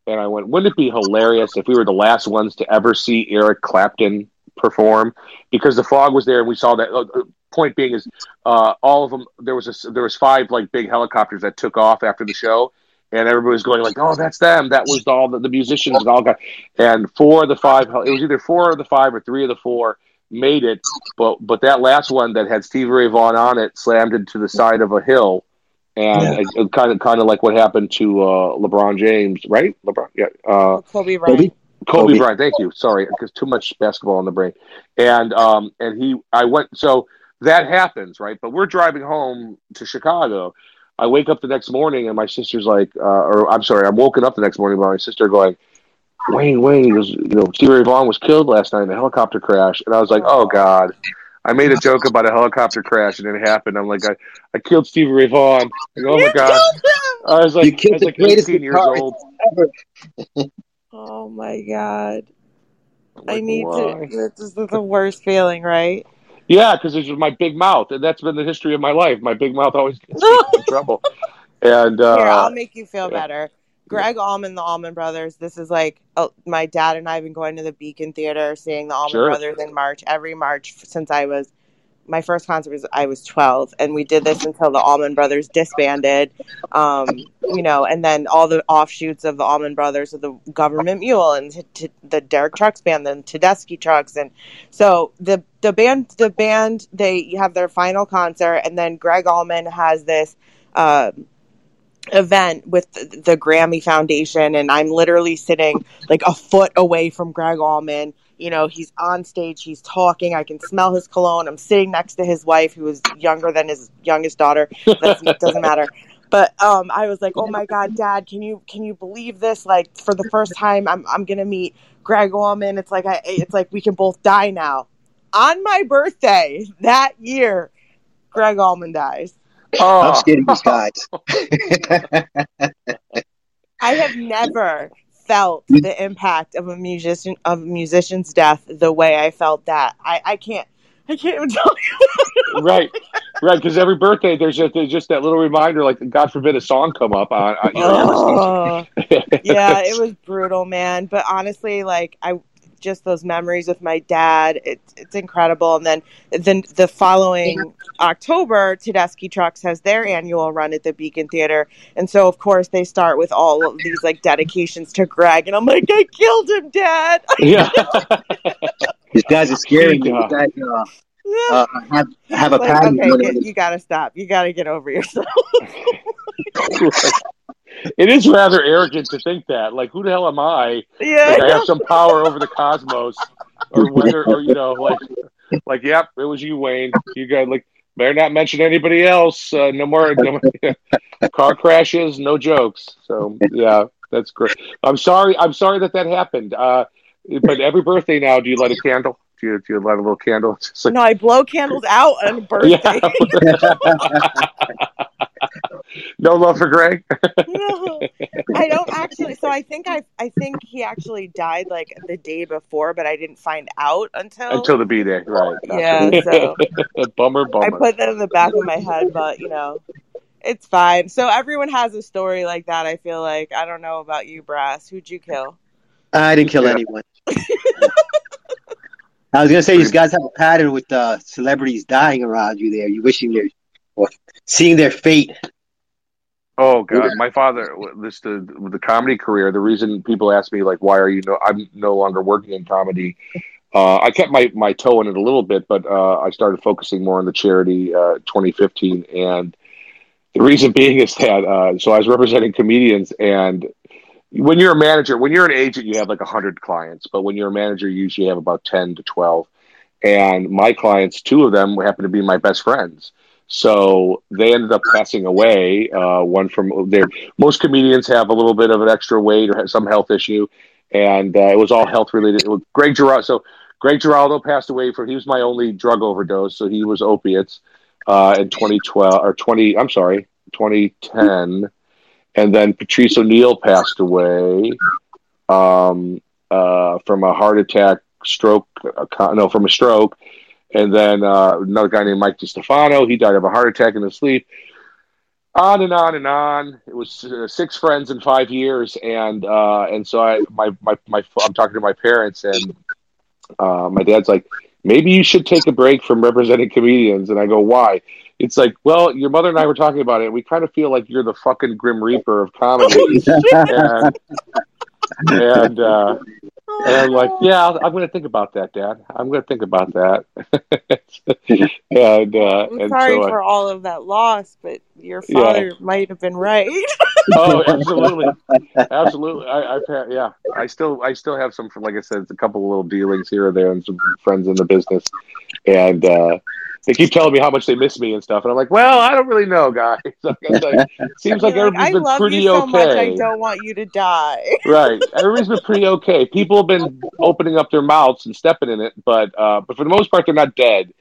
and I went, wouldn't it be hilarious if we were the last ones to ever see Eric Clapton perform? Because the fog was there, and we saw that. Uh, uh, point being is, uh, all of them. There was a, there was five like big helicopters that took off after the show, and everybody was going like, "Oh, that's them." That was all the, the musicians and all got. And four of the five, it was either four of the five or three of the four made it, but but that last one that had Stevie Ray Vaughan on it slammed into the side of a hill and it, kind of kind of like what happened to uh, LeBron James, right? LeBron, yeah. Uh, Kobe Bryant. Kobe? Kobe, Kobe. Bryant. Thank you. Sorry, because too much basketball in the brain. And um, and he, I went. So that happens, right? But we're driving home to Chicago. I wake up the next morning, and my sister's like, uh, or I'm sorry, I'm woken up the next morning by my sister going, Wayne, Wayne, he goes, you know, Stevie Ray Vaughan was killed last night in a helicopter crash, and I was like, oh god. I made a joke about a helicopter crash, and it happened. I'm like, I, I killed Stevie Ray Vaughan. Like, oh my god! I was You like, I was like 18 years old. ever. Oh my god. I need why? to. This is the worst feeling, right? Yeah, because it's my big mouth, and that's been the history of my life. My big mouth always gets me in trouble. And uh, Here, I'll make you feel yeah. better. Gregg Allman, the Allman Brothers. This is like oh, my dad and I have been going to the Beacon Theater, seeing the Allman Sure. Brothers in March every March since I was. My first concert was I was twelve, and we did this until the Allman Brothers disbanded. Um, you know, and then all the offshoots of the Allman Brothers, of the Government Mule, and t- t- the Derek Trucks Band, and Tedeschi Trucks, and so the the band the band they have their final concert, and then Gregg Allman has this. Um, event with the, Grammy Foundation, and I'm literally sitting like a foot away from Gregg Allman. You know, he's on stage, he's talking. I can smell his cologne. I'm sitting next to his wife, who is younger than his youngest daughter. That doesn't matter. But um, I was like, "Oh my God, Dad, can you can you believe this? Like for the first time, I'm I'm gonna meet Gregg Allman. It's like I it's like we can both die now." On my birthday that year, Gregg Allman dies. Oh, I'm scared of these guys. I have never felt the impact of a musician of a musician's death the way I felt that. I, I can't I can't even tell you. right, right. Because every birthday, there's just there's just that little reminder, like God forbid a song come up on. on you know, Oh, yeah, it was brutal, man. But honestly, like I just those memories with my dad, it's it's incredible. And then then the following October, Tedeschi Trucks has their annual run at the Beacon Theater, and so of course they start with all of these like dedications to Gregg, and I'm like, I killed him, Dad. yeah. These guys are scary. me. Yeah. Guys uh, uh, have have a Like, pattern. okay, get- you gotta stop. You gotta get over yourself. it is rather arrogant to think that. Like, who the hell am I? yeah, Like, I have some power over the cosmos, or whether, or you know, like, like, yep, it was you, Wayne. You got like, better not mention anybody else. Uh, no more, no more car crashes, no jokes. So yeah, that's great. I'm sorry. I'm sorry that that happened. Uh, but every birthday now, do you light a candle? Do you, do you light a little candle? Like, no, I blow candles out on birthday. No love for Gregg. no, I don't actually. So I think I, I think he actually died like the day before, but I didn't find out until. Until the B day, right? Yeah, so- bummer, bummer. I put that in the back of my head, but you know, it's fine. So everyone has a story like that. I feel like I don't know about you, Brass. Who'd you kill? I didn't kill Yeah. anyone. I was gonna say these guys have a pattern with uh, celebrities dying around you. There, you wishing their or seeing their fate. Oh God, my father. This the the comedy career. The reason people ask me like, why are you no? I'm no longer working in comedy. Uh, I kept my my toe in it a little bit, but uh, I started focusing more on the charity uh, 2015, and the reason being is that uh, so I was representing comedians, and when you're a manager, when you're an agent, you have like hundred clients, but when you're a manager, you usually have about ten to twelve. And my clients, two of them happen to be my best friends. So they ended up passing away. Uh, one from their most comedians have a little bit of an extra weight or some health issue, and uh, it was all health related. Was Greg Giraldo. So Greg Giraldo passed away from he was my only drug overdose. So he was opiates uh, in 2012 or 20. I'm sorry, 2010, and then Patrice O'Neal passed away um, uh, from a heart attack, stroke. Uh, no, from a stroke and then uh, another guy named Mike DeStefano. He died of a heart attack in his sleep. On and on and on. It was uh, six friends in five years, and uh, and so I my, my my I'm talking to my parents, and uh, my dad's like, maybe you should take a break from representing comedians, and I go, why? It's like, well, your mother and I were talking about it. We kind of feel like you're the fucking grim reaper of comedy, and and uh, and I'm like, yeah, I'll- I'm going to think about that, Dad. I'm going to think about that. and uh, I'm and sorry so, I- for all of that loss, but your Yeah. father might have been right. oh, absolutely, absolutely. I, I've had, yeah, I still, I still have some. From, Like I said, it's a couple of little dealings here or there, and some friends in the business, and uh, they keep telling me how much they miss me and stuff, and I'm like, well, I don't really know, guys. It's like, seems like You're like, I everybody's been love pretty you so okay. much. I don't want you to die. right. Everybody's been pretty okay. People have been opening up their mouths and stepping in it, but uh, but for the most part, they're not dead,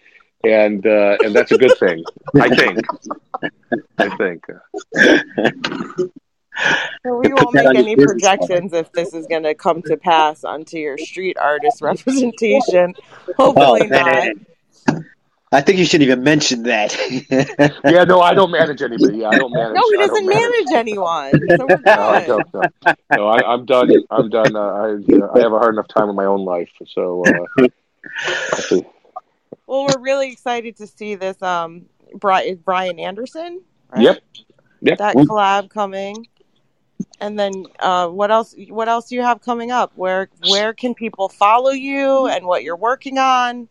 and uh, and that's a good thing. I think. I think. So we won't make any projections if this is going to come to pass onto your street artist representation. Oh, Hopefully not. I think you shouldn't even mention that. Yeah, no, I don't manage anybody. Yeah, I don't manage. No, he I don't doesn't manage anyone. So we're No, I don't, no. no I, I'm done. I'm done. Uh, I, I have a hard enough time in my own life. So, uh, I see. Well, we're really excited to see this. Um, Brian, Brian Anderson. Right? Yep. Yep. That collab coming. And then, uh, what else? What else do you have coming up? Where where can people follow you and what you're working on?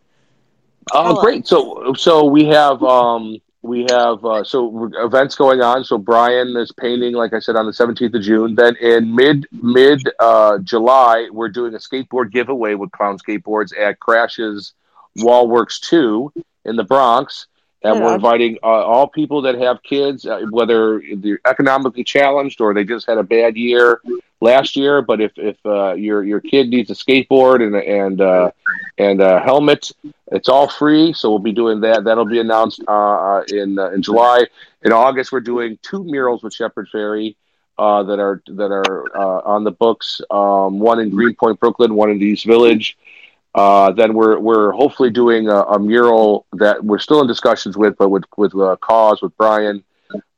Oh, Tell great! So, so we have um, we have uh, so events going on. So Brian is painting, like I said, on the seventeenth of June. Then in mid mid uh, July, we're doing a skateboard giveaway with Clown Skateboards at Crash's Wallworks Two in the Bronx. And Right we're inviting uh, all people that have kids, uh, whether they're economically challenged or they just had a bad year last year. But if if uh, your your kid needs a skateboard and and uh, and a helmet, it's all free. So we'll be doing that. That'll be announced uh, in uh, in July. In August, we're doing two murals with Shepard Fairey uh, that are that are uh, on the books. Um, one in Greenpoint, Brooklyn. One in the East Village. Uh, then we're we're hopefully doing a, a mural that we're still in discussions with, but with with uh, KAWS with Brian,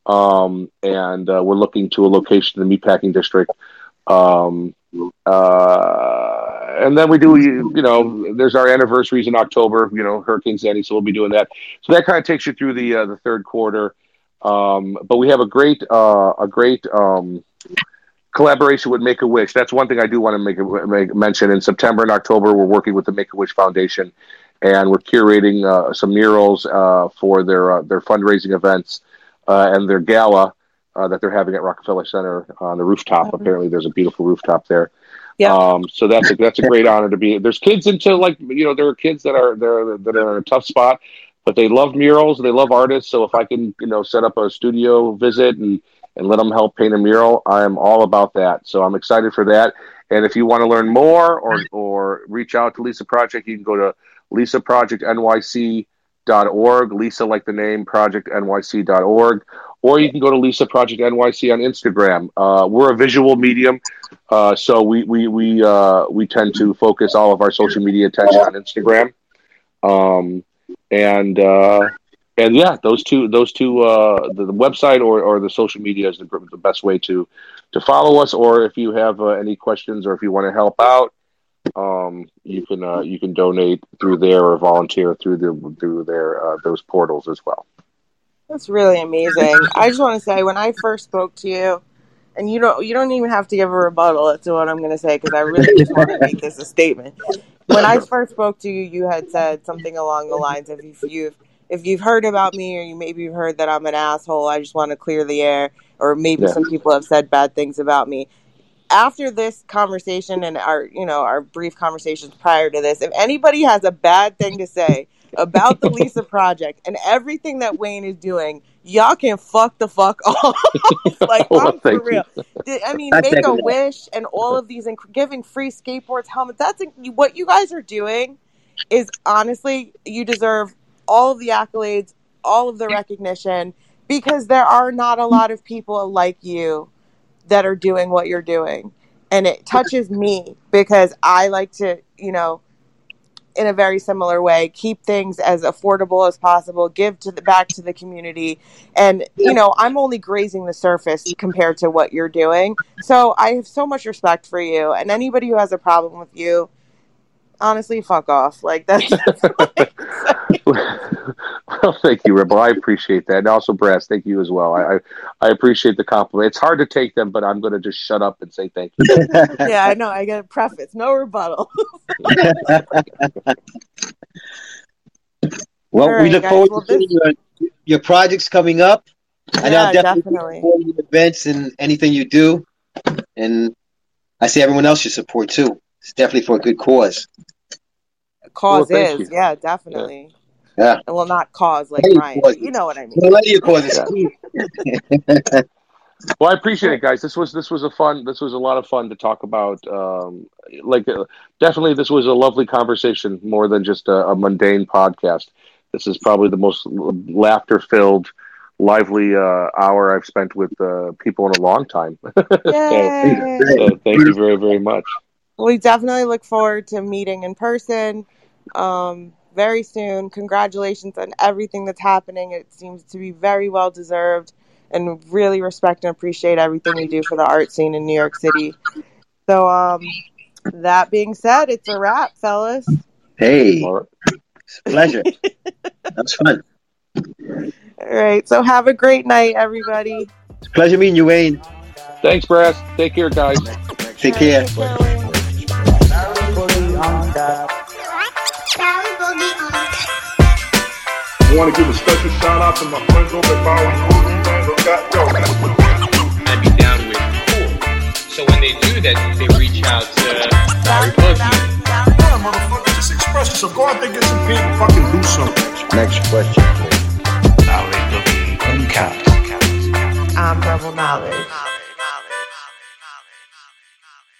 um, and uh, we're looking to a location in the meatpacking district. Um, uh, and then we do, you, know, there's our anniversaries in October. You know, Hurricane Sandy, so we'll be doing that. So that kind of takes you through the uh, the third quarter. Um, but we have a great a great um, collaboration with Make a Wish. That's one thing I do want to make, make mention. In September and October, we're working with the Make a Wish Foundation, and we're curating uh, some murals uh, for their uh, their fundraising events uh, and their gala uh, that they're having at Rockefeller Center on the rooftop. Apparently, there's a beautiful rooftop there. Yeah. Um, so that's a, that's a great honor to be. There's kids into like you know there are kids that are they're that are in a tough spot, but they love murals. They love artists. So if I can you know set up a studio visit and and let them help paint a mural, I am all about that. So I'm excited for that. And if you want to learn more or or reach out to Lisa Project, you can go to lisaprojectnyc.org. Lisa, like the name, projectnyc.org. Or you can go to Lisa Project NYC on Instagram. Uh, we're a visual medium, uh, so we we we uh, we tend to focus all of our social media attention on Instagram. Um, and uh, and yeah, those two those two uh, the, the website or, or the social media is the, the best way to to follow us. Or if you have uh, any questions or if you want to help out, um, you can uh, you can donate through there or volunteer through the through their uh, those portals as well. That's really amazing. I just want to say when I first spoke to you, and you don't you don't even have to give a rebuttal to what I'm going to say because I really just want to make this a statement. When I first spoke to you, you had said something along the lines of if you've if you've heard about me or you maybe you've heard that I'm an asshole, I just want to clear the air, or maybe Yeah. some people have said bad things about me. After this conversation and our you know our brief conversations prior to this, if anybody has a bad thing to say about the Lisa project and everything that Wayne is doing, y'all can fuck the fuck off. like I'm for you. real. I mean, I make a wish and all of these and giving free skateboards, helmets. That's what you guys are doing. Is honestly, you deserve all of the accolades, all of the recognition, because there are not a lot of people like you that are doing what you're doing, and it touches me because I like to, you know, in a very similar way, keep things as affordable as possible, give to the back to the community. And you know, I'm only grazing the surface compared to what you're doing. So I have so much respect for you and anybody who has a problem with you, honestly, fuck off. Like that's well, thank you, Rebel. I appreciate that, and also Brass. Thank you as well. I I, I appreciate the compliment. It's hard to take them, but I'm going to just shut up and say thank you. yeah, I know. I get a preface, no rebuttal. Well, All we look guys. forward Well, to seeing this- your, your projects coming up. And Yeah, I'll definitely, definitely. your events and anything you do. And I see everyone else should support too. It's definitely for a good cause. Cause Well, is, you. yeah, definitely. Yeah. And well, not cause like Hey, Brian, you know what I mean. Well, your cause is Well, I appreciate it, guys. This was this was a fun. This was a lot of fun to talk about. Um, like, uh, definitely, this was a lovely conversation, more than just a, a mundane podcast. This is probably the most laughter-filled, lively uh, hour I've spent with uh, people in a long time. Yay. so, thank you very, very much. we definitely look forward to meeting in person. Um, very soon. Congratulations on everything that's happening. It seems to be very well deserved and really respect and appreciate everything you do for the art scene in New York City. So, um, that being said, it's a wrap, fellas. Hey, it's a pleasure. That's fun. All right. So, have a great night, everybody. It's a pleasure meeting you, Wayne. Thanks, Brass. Take care, guys. Take care. I want to give a special shout out to my friends over at Bowery Movie, man. They got, yo, I'd be down with cool. So when they do that, they reach out to Barry Boogie. Yeah, motherfucker, just express yourself. Go out there, get some paint, fucking do something. Next question, please. I'm Rebel Knowledge.